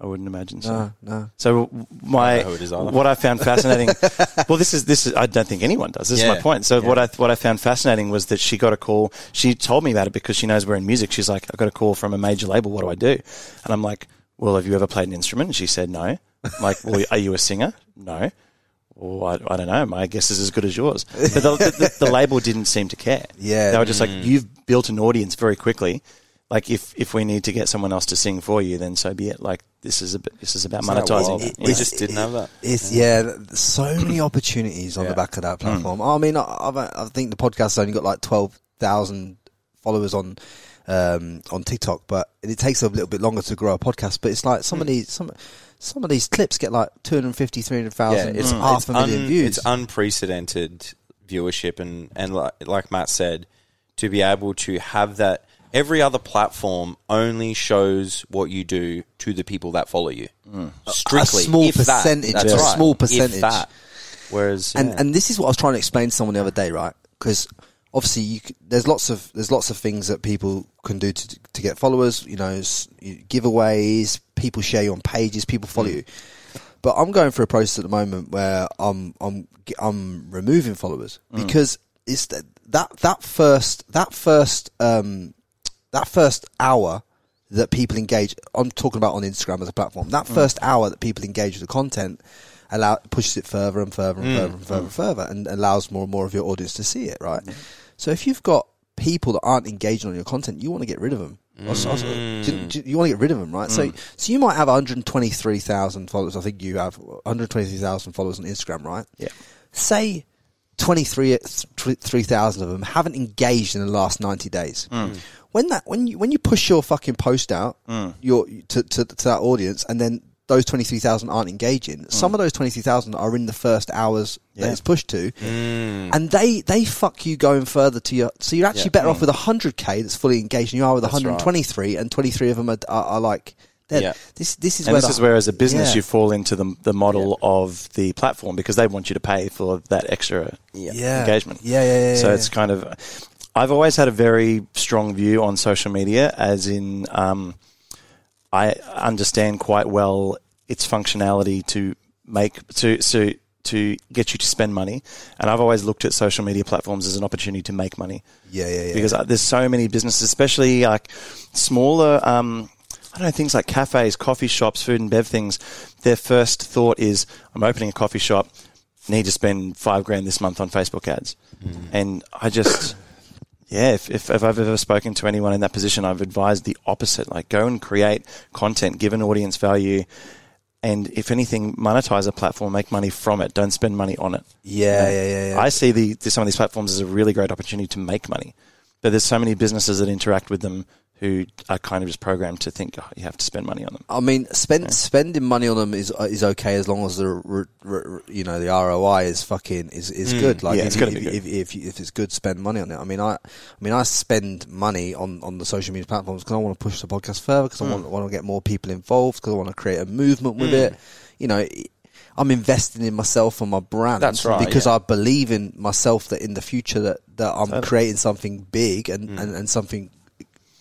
I wouldn't imagine so. No, no. So my I don't know who it is either. what I found fascinating. [LAUGHS] well, this is this is I don't think anyone does. This is my point. So what I what I found fascinating was that she got a call. She told me about it because she knows we're in music. She's like, I got a call from a major label. What do I do? And I'm like, Well, have you ever played an instrument? And she said, No. I'm like, Well, are you a singer? No. Well, I, I don't know. My guess is as good as yours. But the, the, the, the label didn't seem to care. [LAUGHS] Yeah. They were just like, Mm. you've built an audience very quickly. Like if, if we need to get someone else to sing for you, then so be it. Like this is a this is about Isn't monetizing. it. We Yeah. just didn't have that. It's yeah, th- so many [CLEARS THROAT] opportunities on the back of that platform. I mean, I, I've, I think the podcast's only got like twelve thousand followers on um, on TikTok, but it takes a little bit longer to grow a podcast. But it's like some of these some some of these clips get like 250, 300,000, Yeah, it's half it's a million un- views. It's unprecedented viewership, and and like, like Matt said, to be able to have that Every other platform only shows what you do to the people that follow you. Strictly, A small that. percentage, That's a right. small percentage. that. Whereas, and yeah. and this is what I was trying to explain to someone the other day, right? Because obviously, you there's lots of there's lots of things that people can do to to get followers. You know, giveaways, people share you on pages, people follow Mm. you. But I'm going through a process at the moment where I'm I'm I'm removing followers Mm. because it's that that that first that first um that first hour that people engage. I'm talking about on Instagram as a platform. That Mm. first hour that people engage with the content allow pushes it further and further and Mm. further and further and further, and allows more and more of your audience to see it. Right. Mm. So if you've got people that aren't engaging on your content, you want to get rid of them. Or so- so- Mm. do- do- you want to get rid of them, right? So, so you might have 123,000 followers. I think you have 123,000 followers on Instagram, right? Yeah. Say 23 3,000 of them haven't engaged in the last 90 days. When that when you when you push your fucking post out mm. your to, to to that audience and then those 23,000 aren't engaging. Mm. Some of those 23,000 are in the first hours that it's pushed to. Mm. And they they fuck you going further to your so you're actually Yeah. better off with 100k that's fully engaged than you are with That's right. 123 and 23 of them are, are, are like they're- Yeah. this this is And where this the- is where, as a business, Yeah. you fall into the the model of the platform because they want you to pay for that extra Yeah. engagement. Yeah, yeah, yeah, So yeah. it's kind of. I've always had a very strong view on social media, as in, um, I understand quite well its functionality to make to to to get you to spend money, and I've always looked at social media platforms as an opportunity to make money. Yeah, yeah, yeah. Because uh, there's so many businesses, especially like smaller. Um, I don't know things like cafes, coffee shops, food and bev things. Their first thought is, "I'm opening a coffee shop. Need to spend five grand this month on Facebook ads," and I just. Yeah, if, if, if I've ever spoken to anyone in that position, I've advised the opposite. Like, go and create content, give an audience value, and if anything, monetize a platform, make money from it. Don't spend money on it. Yeah, yeah, yeah, yeah. I see the, the some of these platforms as a really great opportunity to make money, but there's so many businesses that interact with them who are kind of just programmed to think oh, you have to spend money on them. I mean, spend, spending money on them is is okay as long as the you know the ROI is fucking is, is mm. good. Like Yeah, if, it's you- gotta if, good. if, if, if it's good, spend money on it. I mean, I I mean, I spend money on, on the social media platforms because I want to push the podcast further because I want want to get more people involved because I want to create a movement with mm. it. You know. I'm investing in myself and my brand That's right, because yeah. I believe in myself that in the future that, that I'm Totally. creating something big and, mm. and, and something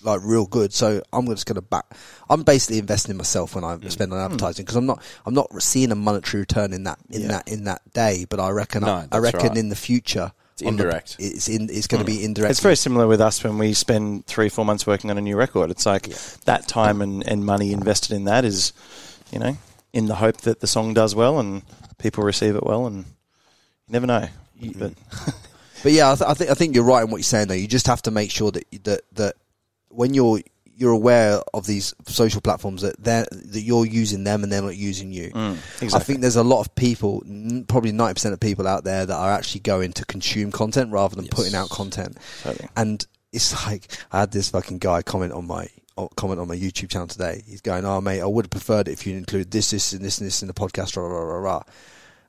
like real good. So I'm just going to back. I'm basically investing in myself when I Mm. spend on mm. advertising because I'm not I'm not seeing a monetary return in that in Yeah. that in that day. But I reckon No, I, I reckon right. in the future It's on the- indirect. it's in it's going to mm. be indirect. It's very similar with us when we spend three, four months working on a new record. It's like that time and, and money invested in that is, you know, in the hope that the song does well and people receive it well, and you never know. Mm-hmm. But [LAUGHS] But yeah, I, th- I think I think you're right in what you're saying. Though you just have to make sure that that that when you're you're aware of these social platforms that they that you're using them and they're not using you. Mm, I exactly. think there's a lot of people, probably ninety percent of people out there that are actually going to consume content rather than putting out content. Totally. And it's like I had this fucking guy comment on my comment on my YouTube channel today. He's going, "Oh mate, I would have preferred it if you included this, this, and this, and this in the podcast." Rah, rah, rah, rah.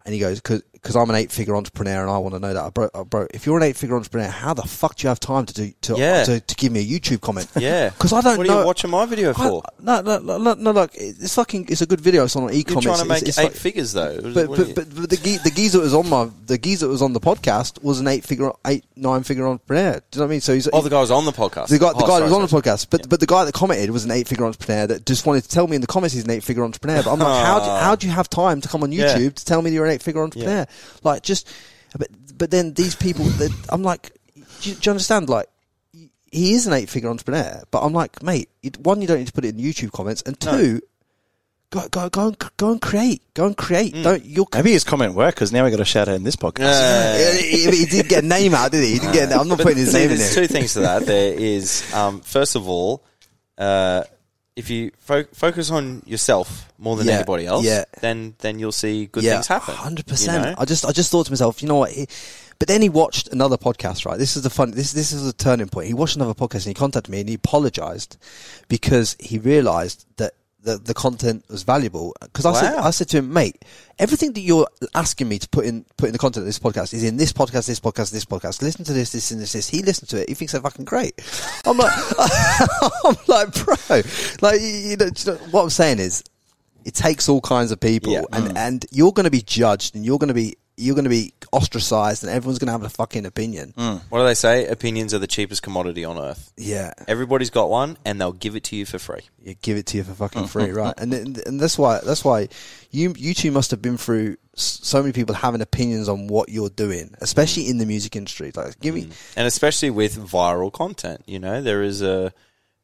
And he goes, because I'm an eight figure entrepreneur and I want to know that. Bro, uh, bro, if you're an eight figure entrepreneur, how the fuck do you have time to do to Yeah. to, to give me a YouTube comment? [LAUGHS] Yeah. because I don't What know. are you watching my video I- for? no, no, no, no, no, look, it's fucking, it's a good video. It's on e-commerce. You're trying to make it's, it's eight like- figures though. but but, but, but the ge- the geezer was on my the geezer that was on the podcast was an eight figure eight nine figure entrepreneur. Do you know what I mean? So he's oh, the guy was on the podcast. the guy, the Oh, guy sorry, was on the podcast, but but the guy that commented was an eight figure entrepreneur that just wanted to tell me in the comments he's an eight figure entrepreneur. But I'm like, how do, how do you have time to come on Yeah. YouTube to tell me you're an eight figure entrepreneur? Like just, but but then these people, that I'm like, do you, do you understand? Like. He is an eight-figure entrepreneur, but I'm like, mate. It, one, you don't need to put it in YouTube comments, and No. two, go go go and go and create, go and create. Mm. Don't you're maybe his comment worked because now we got a shout out in this podcast. Yeah. he, he didn't get a name out, did he? He didn't get. I'm not putting his See, name in there's there. two things to that. There is, um, first of all, uh, if you fo- focus on yourself more than Yeah, anybody else, yeah. then then you'll see good things happen. Hundred you percent. know? I just, I just thought to myself, you know what? He, but then he watched another podcast. Right, this is the fun. This, this is a turning point. He watched another podcast and he contacted me and he apologized because he realised that the, the content was valuable because I said I said to him, mate, everything that you're asking me to put in put in the content of this podcast is in this podcast, this podcast, this podcast. Listen to this, this, and this, this. He listened to it. He thinks they're fucking great. [LAUGHS] I'm like, [LAUGHS] I'm like, bro, like you know, you know, what I'm saying is, it takes all kinds of people, Yeah. and mm. and you're going to be judged, and you're going to be you're going to be ostracized, and everyone's going to have a fucking opinion. Mm. What do they say? Opinions are the cheapest commodity on earth. Yeah, Everybody's got one, and they'll give it to you for free. you give it to you for fucking mm. free, [LAUGHS] right? And and that's why that's why you you two must have been through so many people having opinions on what you're doing, especially mm. in the music industry. Like, give me, and especially with viral content. You know, there is a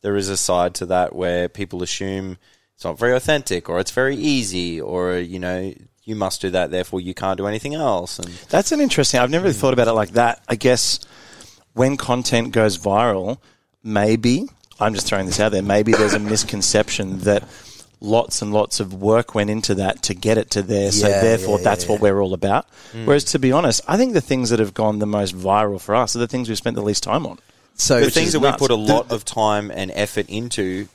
there is a side to that where people assume it's not very authentic, or it's very easy, or you know, you must do that, therefore you can't do anything else. And That's an interesting. I've never really thought about it like that. I guess when content goes viral, maybe I'm just throwing this out there. Maybe there's a misconception that lots and lots of work went into that to get it to there. So therefore, yeah, that's yeah, what we're all about. Mm. Whereas to be honest, I think the things that have gone the most viral for us are the things we've spent the least time on. so the things that we put a lot of time and effort into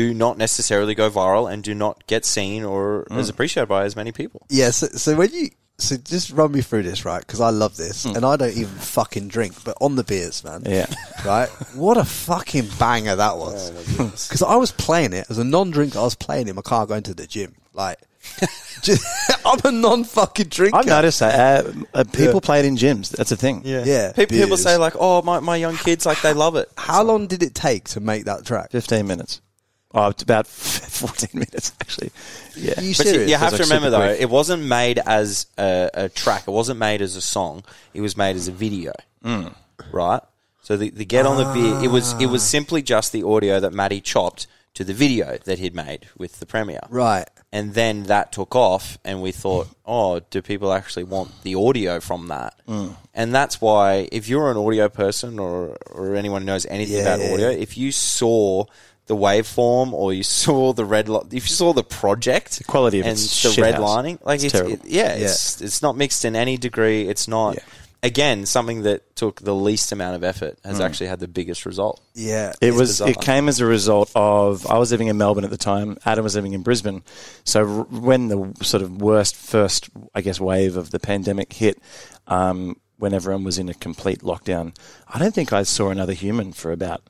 do not necessarily go viral and do not get seen or Mm. as appreciated by as many people. yeah. So, so when you so just run me through this, right? Because I love this, Hmm. and I don't even fucking drink, but on the beers, man. Yeah. [LAUGHS] right? What a fucking banger that was. Because [LAUGHS] I was playing it as a non-drinker. I was playing it in my car going to the gym. Like, [LAUGHS] just, I'm a non-fucking drinker. I've noticed that uh, uh, people Yeah. play it in gyms. That's a thing. Yeah, People, people say like, "Oh, my, my young kids like they love it." How long did it take to make that track? 15 minutes. Oh, it's about [LAUGHS] 14 minutes, actually. Yeah. You But you, have to like remember though, quick. it wasn't made as a, a track. It wasn't made as a song. It was made as a video, Mm. right? So the, the get on the beer, it was it was simply just the audio that Matty chopped to the video that he'd made with the Premier, Right. and then that took off, and we thought, oh, do people actually want the audio from that? Mm. And that's why, if you're an audio person or or anyone knows anything Yeah, about yeah, audio, yeah. if you saw the waveform or you [LAUGHS] saw the red, li- if you saw the project, the quality of and it's the red house. lining, like It's it's, it- yeah, it's it's not mixed in any degree. It's not. Yeah. Again, something that took the least amount of effort has actually had the biggest result. Yeah. It It's was. bizarre. It came as a result of I was living in Melbourne at the time. Adam was living in Brisbane. So r- when the sort of worst first, I guess, wave of the pandemic hit, um, when everyone was in a complete lockdown, I don't think I saw another human for about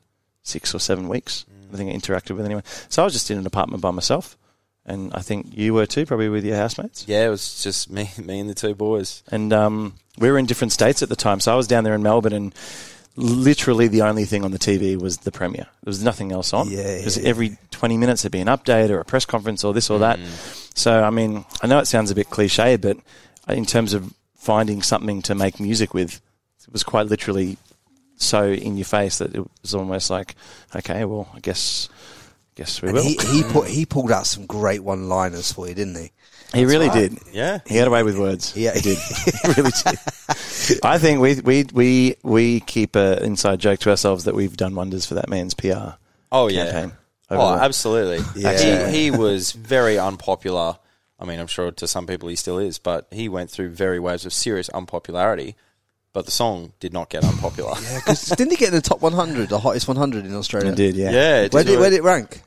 six or seven weeks. I think I interacted with anyone. So I was just in an apartment by myself, and I think you were too, probably with your housemates. Yeah, it was just me, [LAUGHS] me and the two boys. and um, we were in different states at the time. So I was down there in Melbourne, and literally the only thing on the TV was the Premier. There was nothing else on. Yeah, because yeah, every twenty minutes there'd be an update or a press conference or this or that. So I mean, I know it sounds a bit cliche, but in terms of finding something to make music with, it was quite literally so in your face that it was almost like, okay, well, I guess, guess we And will. he he [LAUGHS] put he pulled out some great one-liners for you, didn't he? He really right. did. Yeah. He had a way with words. Yeah. he did. [LAUGHS] he really did. I think we we we we keep an inside joke to ourselves that we've done wonders for that man's PR. Oh yeah. campaign. Oh, overall. absolutely. [LAUGHS] Yeah. He, he was very unpopular. I mean, I'm sure to some people he still is, but he went through very waves of serious unpopularity. But the song did not get unpopular. yeah, because [LAUGHS] didn't he get in the top 100, the hottest 100 in Australia? He did, yeah. yeah, it Where did, did, where did it rank?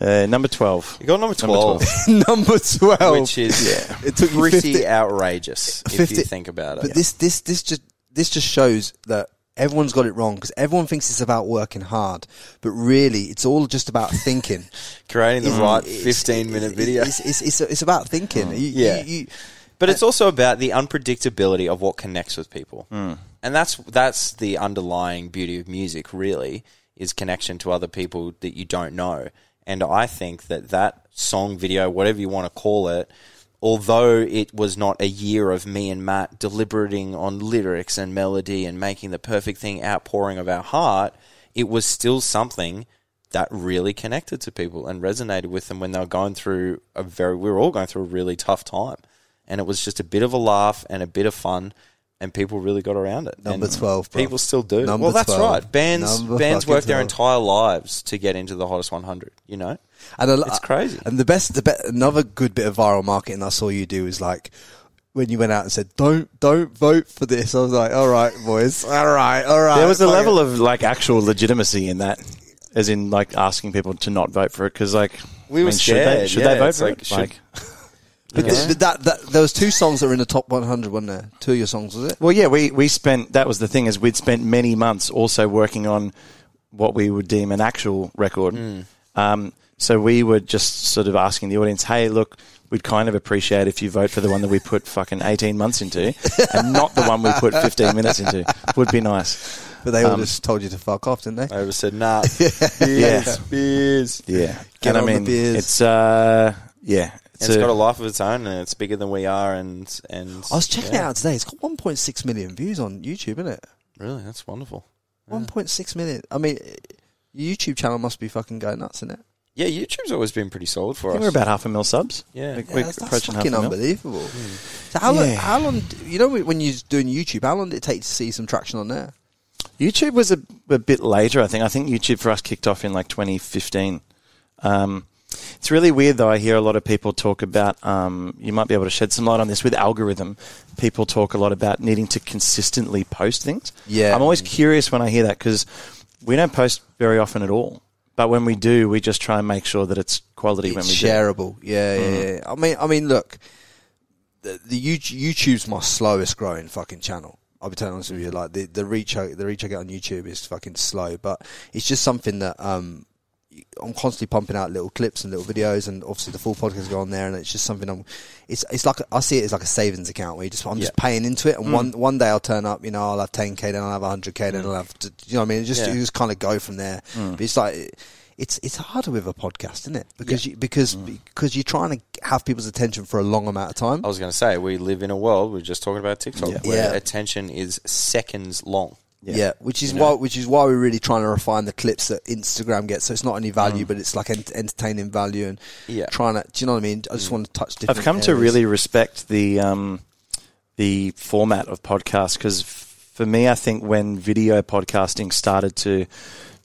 Uh, number twelve. You got number Number 12, [LAUGHS] Number 12. which is yeah. It took you pretty 50 outrageous if 50 you think about it. But this this this just this just shows that everyone's got it wrong because everyone thinks it's about working hard, but really it's all just about thinking. [LAUGHS] Creating the right 15 minute video. It's it's, it's, it's about thinking. You- you- Yeah. you- But it's also about the unpredictability of what connects with people, Hmm. and that's that's the underlying beauty of music. Really, is connection to other people that you don't know. And I think that that song video, whatever you want to call it, although it was not a year of me and Matt deliberating on lyrics and melody and making the perfect thing, outpouring of our heart, it was still something that really connected to people and resonated with them when they were going through a very, we were all going through a really tough time. And it was just a bit of a laugh and a bit of fun. And people really got around it. Number And 12, bro. People still do. Number well, that's 12. right. Bands Number bands fucking work their 12. entire lives to get into the hottest 100. You know, And a, It's crazy. And the best, the be- another good bit of viral marketing I saw you do is like when you went out and said, "Don't, don't vote for this." I was like, "All right, boys, [LAUGHS] all right, all right." There was a Fuck level of like actual legitimacy in that, as in like asking people to not vote for it because like We I were mean, should they, scared, should yeah, they vote for like, it? should- Like, But, th- but that, that there was two songs that were in the top 100, wasn't there? Two of your songs, was it? well, yeah, we, we spent, that was the thing, is we'd spent many months also working on what we would deem an actual record. Hmm. Um, so we were just sort of asking the audience, hey, look, we'd kind of appreciate if you vote for the one that we put fucking 18 months into and not the one we put 15 minutes into. Would be nice. But they all Um, just told you to fuck off, didn't they? I just said, nah, [LAUGHS] Yeah. beers, beers. Yeah. Get and I on the beers. it's, uh, yeah. And it's got a life of its own, and it's bigger than we are. And and I was checking yeah. it out today. It's got 1.6 million views on YouTube, isn't it? Really, that's wonderful. 1.6 million. I mean, your YouTube channel must be fucking going nuts, isn't it? Yeah, YouTube's always been pretty solid for I think us. we're about half a mil subs. Yeah. We're, Yeah, we're that's, that's approaching half fucking a mil. unbelievable. So how long? How long? You know, when you're doing YouTube, how long did it take to see some traction on there? YouTube was a, a bit later, I think. I think YouTube for us kicked off in like 2015. Um, it's really weird, though. I hear a lot of people talk about. Um, you might be able to shed some light on this with algorithm. People talk a lot about needing to consistently post things. Yeah. I'm always curious when I hear that because we don't post very often at all. But when we do, we just try and make sure that it's quality when we It's do. shareable. Yeah, yeah, yeah. I mean, I mean, look, the, the YouTube's my slowest growing fucking channel. I'll be telling honest with you, like the the reach I, the reach I get on YouTube is fucking slow, but it's just something that um I'm constantly pumping out little clips and little videos, and obviously the full podcast go on there, and it's just something I'm. It's it's like I see it as like a savings account where you just I'm just paying into it, and mm. one one day I'll turn up, you know, I'll have 10k, then I'll have 100k, then mm. I'll have, to, you know, what I mean, it just Yeah. you just kind of go from there. Mm. But it's like it's it's harder with a podcast, isn't it? Because you, because because you're trying to have people's attention for a long amount of time. I was going to say we live in a world. We are just talking about TikTok, Yeah. where Yeah. attention is seconds long. Yeah, which is why which is why we're really trying to refine the clips that Instagram gets. So it's not only value, but it's like ent- entertaining value and Yeah. trying to. Do you know what I mean? I just want to touch different. I've come to really respect the um, the format of podcasts because for me, I think when video podcasting started to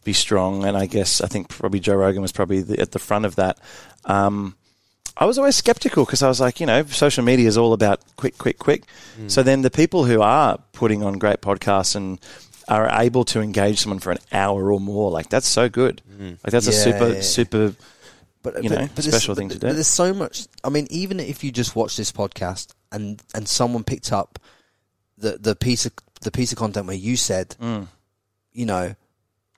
be strong, and I guess I think probably Joe Rogan was probably the, at the front of that. Um, I was always skeptical because I was like, you know, social media is all about quick, quick, quick. Hmm. So then the people who are putting on great podcasts and are able to engage someone for an hour or more, like that's so good. Hmm. Like that's a super, yeah. super but, uh, you but- know, but there's- special but- thing to But do. there's so much. I mean, even if you just watch this podcast and and someone picked up the the piece of the piece of content where you said, Mm. you know,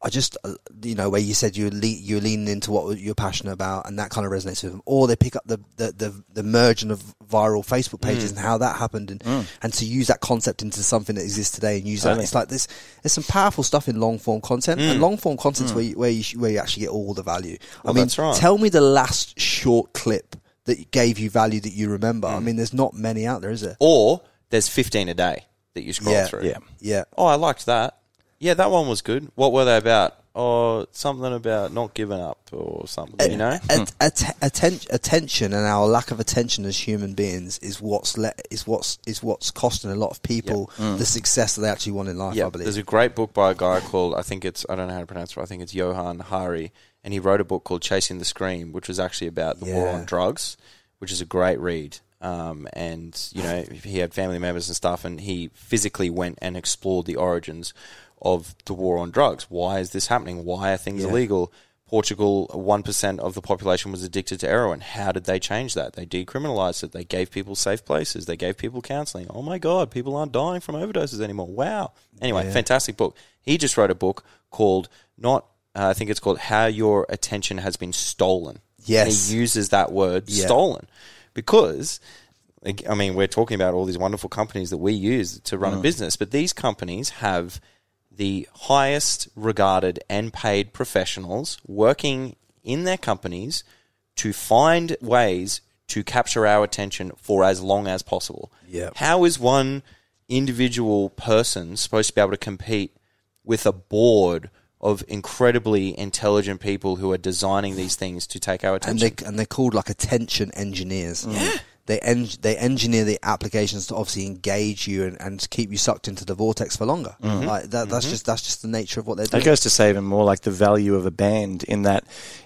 I just uh, you know where you said you're le- you're leaning into what you're passionate about, and that kind of resonates with them. Or they pick up the the the, the merging of viral Facebook Mm. pages and how that happened, and and to use that concept into something that exists today, and use that. Totally. It's like this. There's some powerful stuff in long form content, Mm. and long form content's where you, where you sh- where you actually get all the value. I mean, right. tell me the last short clip that gave you value that you remember. Mm. I mean, there's not many out there, is there? Or there's 15 a day that you scroll Yeah. through. yeah. Yeah. Oh, I liked that. Yeah, that one was good. What were they about? Oh, something about not giving up or something, you know? At, at, atten- attention and our lack of attention as human beings is what's le- is what's is what's costing a lot of people the success that they actually want in life. I believe. there's a great book by a guy called I think it's I don't know how to pronounce it. I think it's Johann Hari, and he wrote a book called Chasing the Scream, which was actually about the war Yeah. on drugs, which is a great read. Um, and you know he had family members and stuff, and he physically went and explored the origins of the war on drugs. Why is this happening? Why are things Yeah. illegal? Portugal, one percent of the population was addicted to heroin. How did they change that? They decriminalized it. They gave people safe places. They gave people counseling. Oh my god, people aren't dying from overdoses anymore. Wow. Anyway, fantastic book. He just wrote a book called not. Uh, I think it's called How Your Attention Has Been Stolen. Yes. And he uses that word Yeah. stolen because I mean, we're talking about all these wonderful companies that we use to run a business, but these companies have the highest regarded and paid professionals working in their companies to find ways to capture our attention for as long as possible. Yep. How is one individual person supposed to be able to compete with a board of incredibly intelligent people who are designing these things to take our and attention? they and they're called like attention engineers. Yeah. They en- they engineer the applications to obviously engage you and, and keep you sucked into the vortex for longer. Mm-hmm. Like that, that's mm-hmm. just that's just the nature of what they're doing. That goes to say even more like the value of a band in that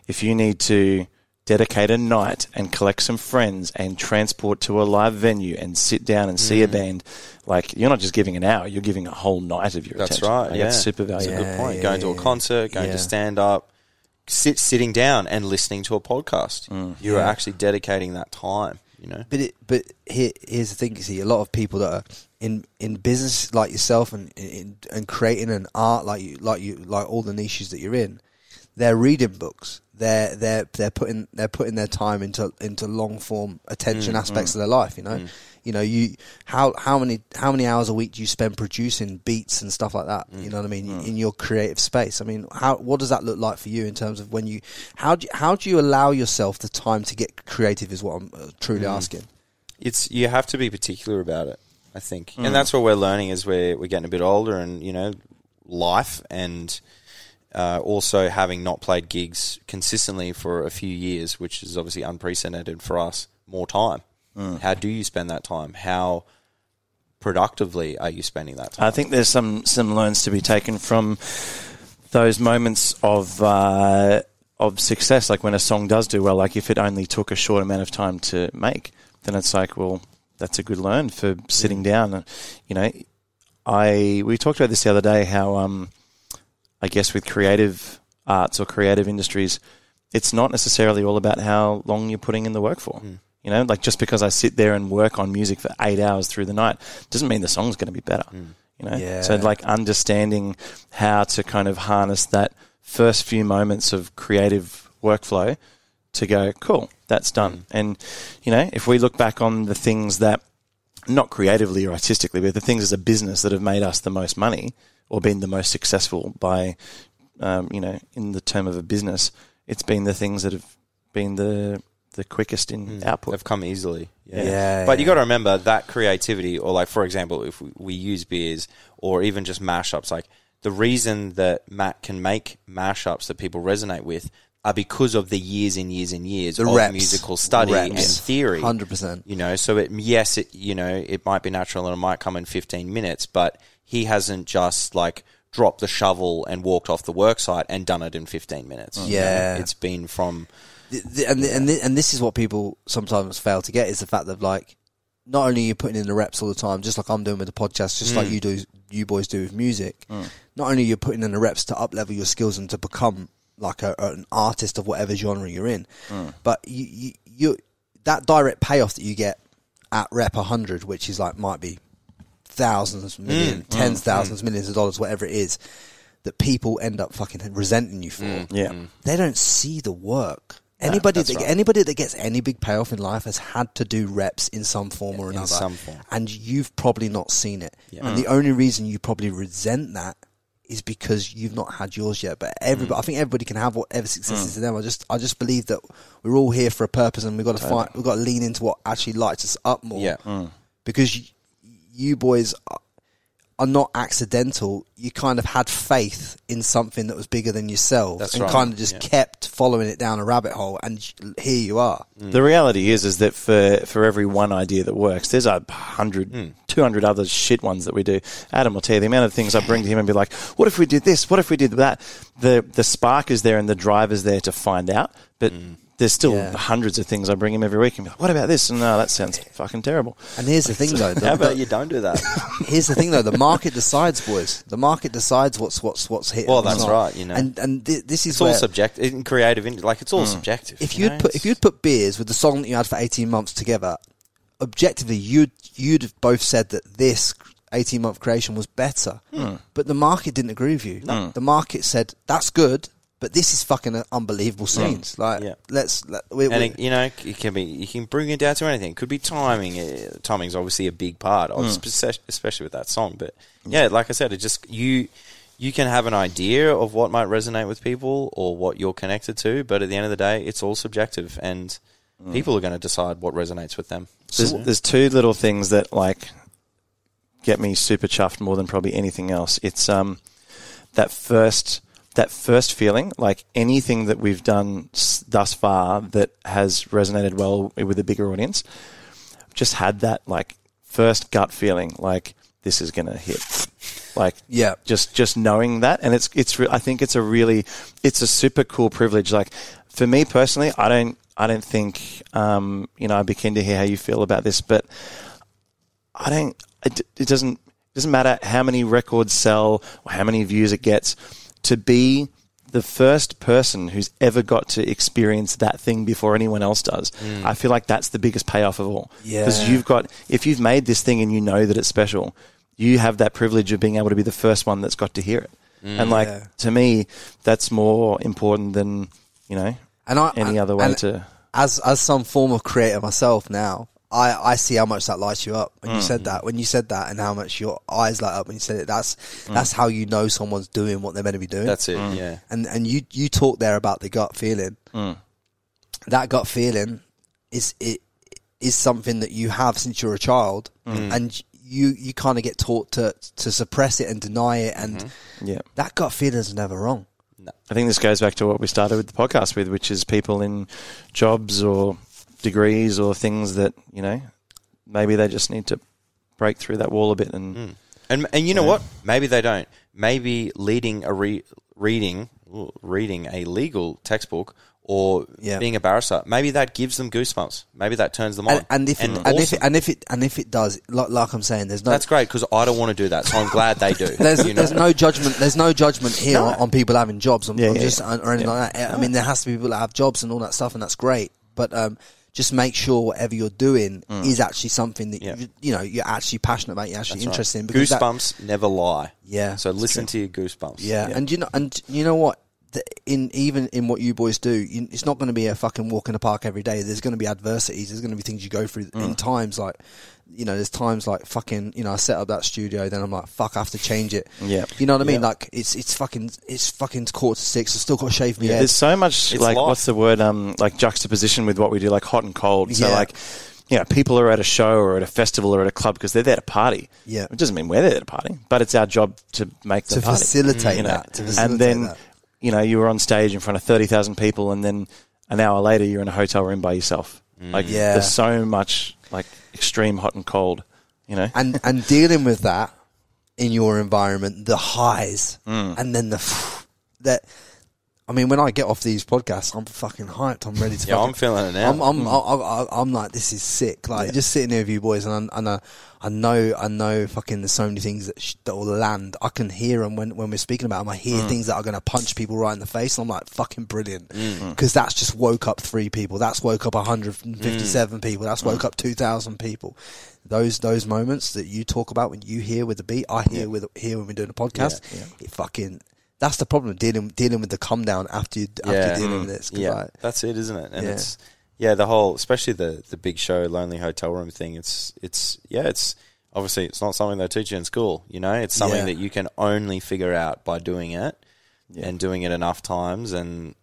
if you need to dedicate a night and collect some friends and transport to a live venue and sit down and see a mm. band, like you're not just giving an hour, you're giving a whole night of your That's attention. right. Like, yeah, It's super That's a valuable. good point. yeah, going to a concert, going yeah. to stand up, sit sitting down and listening to a podcast. Mm. You're actually dedicating that time. You know. But it, but here, here's the thing. You see, a lot of people that are in in business like yourself and in, and creating an art like you like you like all the niches that you're in, they're reading books. They're they're they're putting they're putting their time into into long form attention mm, aspects mm. of their life. You know, mm. You know you how how many how many hours a week do you spend producing beats and stuff like that? You know what I mean in your creative space. I mean, how what does that look like for you in terms of when you how do you, how do you allow yourself the time to get creative? Is what I'm uh, truly asking. it's you have to be particular about it. I think, and that's what we're learning as we're we're getting a bit older, and you know, life, and uh, also having not played gigs consistently for a few years, which is obviously unprecedented for us. More time. How do you spend that time? How productively are you spending that time? I think there's some some learns to be taken from those moments of uh, of success, like when a song does do well. Like if it only took a short amount of time to make, then it's like, well, that's a good learn for sitting down. You know, I we talked about this the other day. How um, I guess with creative arts or creative industries, it's not necessarily all about how long you're putting in the work for. You know, like just because I sit there and work on music for eight hours through the night doesn't mean the song's going to be better. You know, Yeah. so like understanding how to kind of harness that first few moments of creative workflow to go, cool, that's done. And you know, if we look back on the things that not creatively or artistically, but the things as a business that have made us the most money or been the most successful by, um, you know, in the term of a business, it's been the things that have been the the quickest in hmm. output. They've come easily. Yeah. Yeah, but you yeah. got to remember that creativity, or like, for example, if we, we use beers or even just mashups, like the reason that Matt can make mashups that people resonate with are because of the years and years and years The of reps. musical study Reps. and theory. 100%. You know, so it, yes, it, you know, it might be natural and it might come in 15 minutes, but he hasn't just like dropped the shovel and walked off the work site and done it in 15 minutes. You know, Yeah. it's been from, Th- th- and th- and and this is what people sometimes fail to get is the fact that like not only are you putting in the reps all the time, just like I'm doing with the podcast, just like mm. you do, you boys do with music. Mm. Not only you're putting in the reps to up level your skills and to become like a, an artist of whatever genre you're in, mm. but you, you you that direct payoff that you get at rep 100, which is like might be thousands, million, tens, thousands, millions of dollars, whatever it is, that people end up fucking resenting you for yeah. they don't see the work. Anybody that right. anybody that gets any big payoff in life has had to do reps in some form or In another, form. and you've probably not seen it. And the mm. only reason you probably resent that is because you've not had yours yet. But everybody, mm. I think everybody can have whatever success mm. is to them. I just, I just believe that we're all here for a purpose, and we've got to find, we've got to lean into what actually lights us up more. yeah. because you, you boys are, are not accidental. You kind of had faith in something that was bigger than yourself, That's and right. kind of just Yeah. kept following it down a rabbit hole. And here you are. The reality is, is that for, for every one idea that works, there's a hundred, Hmm. two hundred other shit ones that we do. Adam will tell you the amount of things I bring to him and be like, "What if we did this? What if we did that?" The the spark is there and the drive is there to find out, but Hmm. There's still Yeah. hundreds of things I bring him every week and be like, "What about this?" And no, that sounds fucking terrible. And here's the thing, though. [LAUGHS] the- How about you don't do that? [LAUGHS] Here's the thing, though. The market decides, boys. The market decides what's what's what's hit. Well, that's not. right, you know. And and thi- this is It's all subjective in creative, like it's all subjective. if you you'd know? put if you'd put beers with the song that you had for eighteen months together, objectively, you'd you'd have both said that this eighteen month creation was better, Hmm. but the market didn't agree with you. The market said that's good, but this is fucking unbelievable scenes. Like, Yeah. let's let, we, and we- it, you know, it can be you can bring it down to anything. It could be timing. Uh, timing's obviously a big part, of, spec- especially with that song. But yeah, like I said, it just you you can have an idea of what might resonate with people or what you're connected to, but at the end of the day, it's all subjective, and people are going to decide what resonates with them. There's, there's two little things that like get me super chuffed more than probably anything else. It's um that first that first feeling, like anything that we've done s- thus far that has resonated well with a bigger audience. Just had that like first gut feeling, like this is gonna hit. Like Yeah. just just knowing that, and it's it's I think it's a really it's a super cool privilege. Like for me personally, I don't I don't think um, you know I'd be keen to hear how you feel about this, but I don't. It, it doesn't it doesn't matter how many records sell or how many views it gets. To be the first person who's ever got to experience that thing before anyone else does. Mm. I feel like that's the biggest payoff of all. Because Yeah. you've got, if you've made this thing and you know that it's special, you have that privilege of being able to be the first one that's got to hear it. Mm. And like, Yeah. to me, that's more important than, you know, And I, any and- other way to. as as some form of creator myself now, I, I see how much that lights you up when you Mm. said that. When you said that, and how much your eyes light up when you said it. That's Mm. that's how you know someone's doing what they're meant to be doing. That's it. Yeah. and and you you talk there about the gut feeling. Mm. That gut feeling is it is something that you have since you're a child, Mm. and you you kind of get taught to to suppress it and deny it, and Mm-hmm. Yeah. that gut feeling is never wrong. I think this goes back to what we started with the podcast with, which is people in jobs or degrees or things that, you know, maybe they just need to break through that wall a bit and And and you know what? Maybe they don't. Maybe leading a re- reading reading a legal textbook or Yeah. being a barrister, maybe that gives them goosebumps. Maybe that turns them on. And, and if it, and, if awesome. it, and if it and if it does, like, like I'm saying, there's no that's great because I don't want to do that, so I'm glad they do. [LAUGHS] There's, you know? there's no judgment. There's no judgment here No. on, people having jobs on, Yeah, yeah, just, yeah. or anything like that. I mean, there has to be people that have jobs and all that stuff, and that's great. But um, just make sure whatever you're doing mm. is actually something that Yeah. you, you know you're actually passionate about. You're actually That's right. interested in. because that- Goosebumps never lie. Yeah, So listen to your goosebumps. yeah. and you know, and you know what? The- In even in what you boys do, it's not going to be a fucking walk in the park every day. There's going to be adversities. There's going to be things you go through Mm. in times like, you know, there's times like fucking, you know, I set up that studio, then I'm like, fuck, I have to change it. Yeah. you know what I mean? Yeah. Like it's it's fucking it's fucking quarter to six. I still got to shave my head. There's so much It's like life. what's the word um like juxtaposition with what we do like hot and cold. So Yeah. like you know, people are at a show or at a festival or at a club because they're there to party. Yeah. It doesn't mean we're there to party, but it's our job to make To them party. facilitate you know? that, to facilitate and then, that. You know, you were on stage in front of 30,000 people and then an hour later you're in a hotel room by yourself. Like Yeah. there's so much like extreme hot and cold, you know? and and [LAUGHS] dealing with that in your environment, the highs, Mm. and then the that. I mean, when I get off these podcasts, I'm fucking hyped. I'm ready to. Yeah, fucking- I'm feeling it now. I'm, I'm, hmm. I, I, I'm like, this is sick. Like just sitting here with you boys, and I, and I, I know, I know, fucking, there's so many things that sh- that will land. I can hear them when when we're speaking about them. I hear hmm. things that are going to punch people right in the face. And I'm like, fucking brilliant, hmm. because that's just woke up three people. That's woke up 157 people. That's woke up 2,000 people. Those those moments that you talk about when you hear with the beat, I hear with hear when we're doing a podcast. It fucking. That's the problem dealing dealing with the come down after you after Yeah. you're dealing mm, with this. Yeah, like- that's it, isn't it? And Yeah. it's yeah, the whole, especially the the big show, lonely hotel room thing. It's it's yeah, it's obviously it's not something they teach you in school. You know, it's something Yeah. that you can only figure out by doing it and doing it enough times and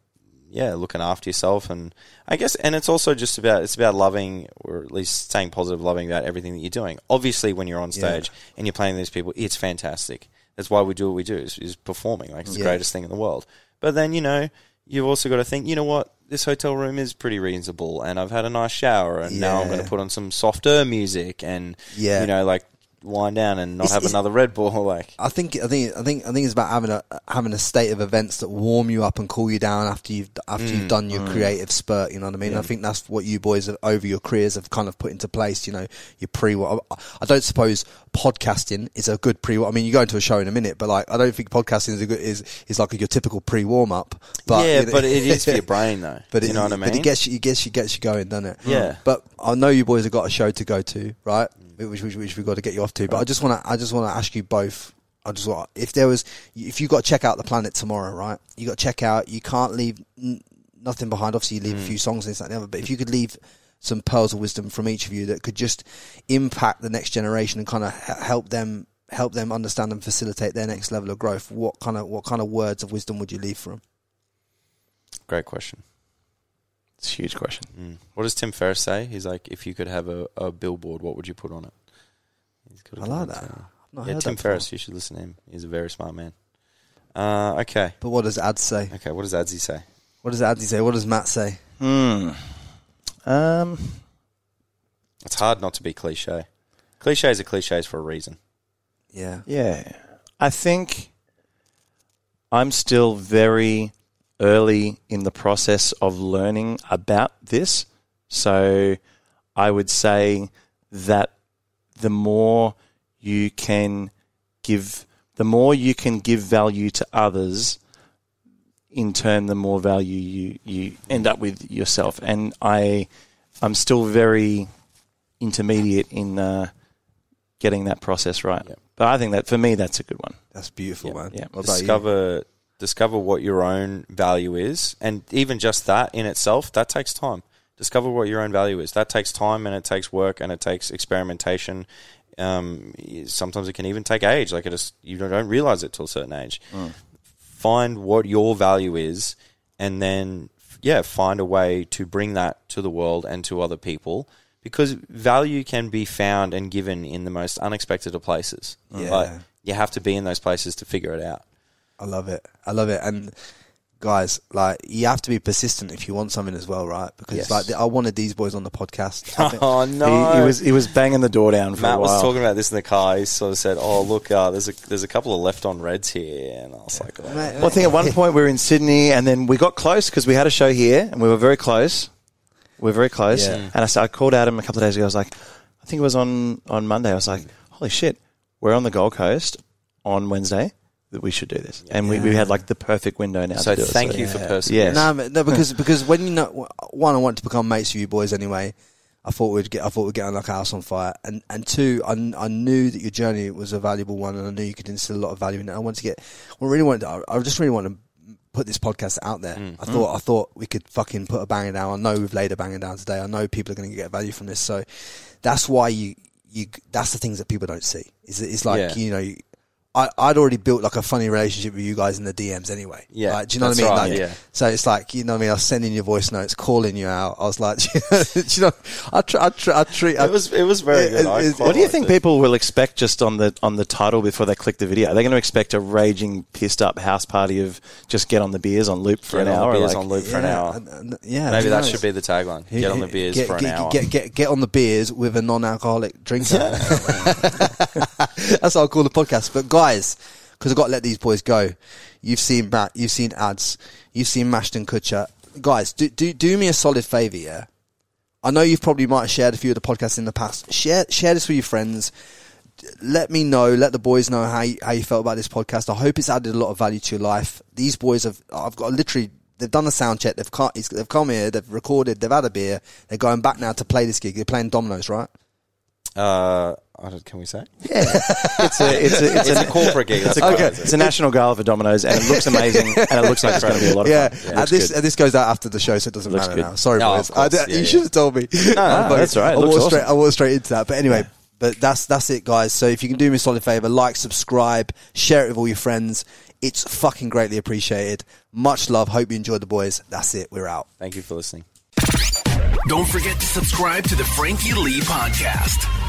yeah, looking after yourself and I guess and it's also just about it's about loving or at least staying positive, loving about everything that you're doing. Obviously, when you're on stage and you're playing these people, it's fantastic. That's why we do what we do is, is performing. Like it's the Yeah. greatest thing in the world. But then you know you've also got to think, you know what, this hotel room is pretty reasonable, and I've had a nice shower, and now I'm going to put on some softer music, and Yeah. you know, like wind down and not It's- have it's- another Red Bull. [LAUGHS] Like I think I think I think I think it's about having a having a state of events that warm you up and cool you down after you've after Mm, you've done your creative spurt. You know what I mean? I think that's what you boys have, over your careers have kind of put into place. You know, your pre. I I don't suppose podcasting is a good pre. I mean, you go into a show in a minute, but like I don't think podcasting is a good is is like your typical pre warm up. But yeah, you know- but it is for your [LAUGHS] brain though. But you it, know what I mean? But it gets you, it gets you, gets you going, doesn't it? Yeah. But I know you boys have got a show to go to, right? Which, which, which we've got to get you off to. But I just want to, I just want to ask you both. I just want, if there was, if you got to check out the planet tomorrow, right? You got to check out. You can't leave n- nothing behind. Obviously, you leave a mm. few songs and this that, and the other. But if you could leave some pearls of wisdom from each of you that could just impact the next generation and kind of help them help them understand and facilitate their next level of growth, what kind of what kind of words of wisdom would you leave for them? Great question. It's a huge question. Mm. What does Tim Ferriss say? He's like, if you could have a, a billboard, what would you put on it? He's got a I like that. I've not Yeah, heard Tim that. Ferriss. You should listen to him. He's a very smart man. Uh, okay, But what does Ad say? okay. What does Adzi say? What does Adzi say? What does Matt say? Hmm. Um, It's hard not to be cliche. Cliches are cliches for a reason. Yeah. Yeah. I think I'm still very early in the process of learning about this. So I would say that the more you can give, the more you can give value to others, in turn, the more value you, you end up with yourself. And I, I'm still very intermediate in uh, getting that process right. Yep. But I think that for me, that's a good one. That's beautiful, man. yeah. What about you? Discover what your own value is, and even just that in itself, that takes time. Discover what your own value is. That takes time, and it takes work, and it takes experimentation. Um, sometimes it can even take age. Like it is, you don't realize it till a certain age. Find what your value is, and then yeah, find a way to bring that to the world and to other people. Because value can be found and given in the most unexpected of places. Yeah. But you have to be in those places to figure it out. I love it. I love it. And guys, like you have to be persistent if you want something as well, right? Because Yes. like I wanted these boys on the podcast. [LAUGHS] Oh He, he was he was banging the door down for Matt was talking about this in the car. He sort of said, "Oh, look, uh, there's a there's a couple of left on reds here," and I was like, oh. Mate, Well, I think at one [LAUGHS] point we were in Sydney, and then we got close because we had a show here, and we were very close. We are very close, Yeah. and I said, I called Adam a couple of days ago. I was like, I think it was on on Monday. I was like, holy shit, we're on the Gold Coast on Wednesday. That we should do this, and we, we had like the perfect window now. So to do it. thank So, you for yeah. persevering. Yes. No, no, because because when you know one, I wanted to become mates with you boys anyway. I thought we'd get I thought we'd get on like a house on fire, and and two, I, I knew that your journey was a valuable one, and I knew you could instill a lot of value in it. I wanted to get, I really wanted, I, I just really wanted to put this podcast out there. Mm. I thought I thought we could fucking put a banger down. I know we've laid a banger down today. I know people are going to get value from this, so that's why you you that's the things that people don't see. Is it's like Yeah. you know. I, I'd already built like a funny relationship with you guys in the DMs anyway. Yeah, Like, do you know what I mean? right, Like, yeah. so it's like you know what I mean. I was sending you voice notes, calling you out. I was like, [LAUGHS] do you know, I try, I try, I treat. It was it was very It- good. It- What do you think it. people will expect just on the on the title before they click the video? Are They're going to expect a raging, pissed up house party of just get on the beers on loop for Get an hour. beers like- on loop for an hour? and- and- yeah, Maybe that knows? should be the tagline. Get on the beers get, for an get, hour. Get, get, get on the beers with a non-alcoholic drinker. [LAUGHS] [LAUGHS] That's what I'll call the podcast. But guys, because I've got to let these boys go. You've seen Matt, you've seen Ads, you've seen Mashd N Kutcher. Guys, do, do, do me a solid favour, yeah? I know you've probably might have shared a few of the podcasts in the past. Share, share this with your friends. Let me know, let the boys know how you, how you felt about this podcast. I hope it's added a lot of value to your life. These boys have, I've got literally, they've done a sound check. They've come, they've come here, they've recorded, they've had a beer. They're going back now to play this gig. They're playing Domino's, right? Uh, I don't- can we say? it's a it's a it's, It's a, a corporate gig. That's it's, a, what it's a national gala for Domino's, and it looks amazing, and it looks like it's going to be a lot of Yeah, fun. and Looks this good. and this goes out after the show, so it doesn't Looks matter good. now. Sorry, No, boys. course, I, yeah, you yeah. should have told me. no, that's right. I Looks walked awesome. straight. I walked straight into that. But anyway, but that's that's it, guys. So if you can do me a solid favor, like, subscribe, share it with all your friends. It's fucking greatly appreciated. Much love. Hope you enjoyed the boys. That's it. We're out. Thank you for listening. Don't forget to subscribe to the Frankie Lee podcast.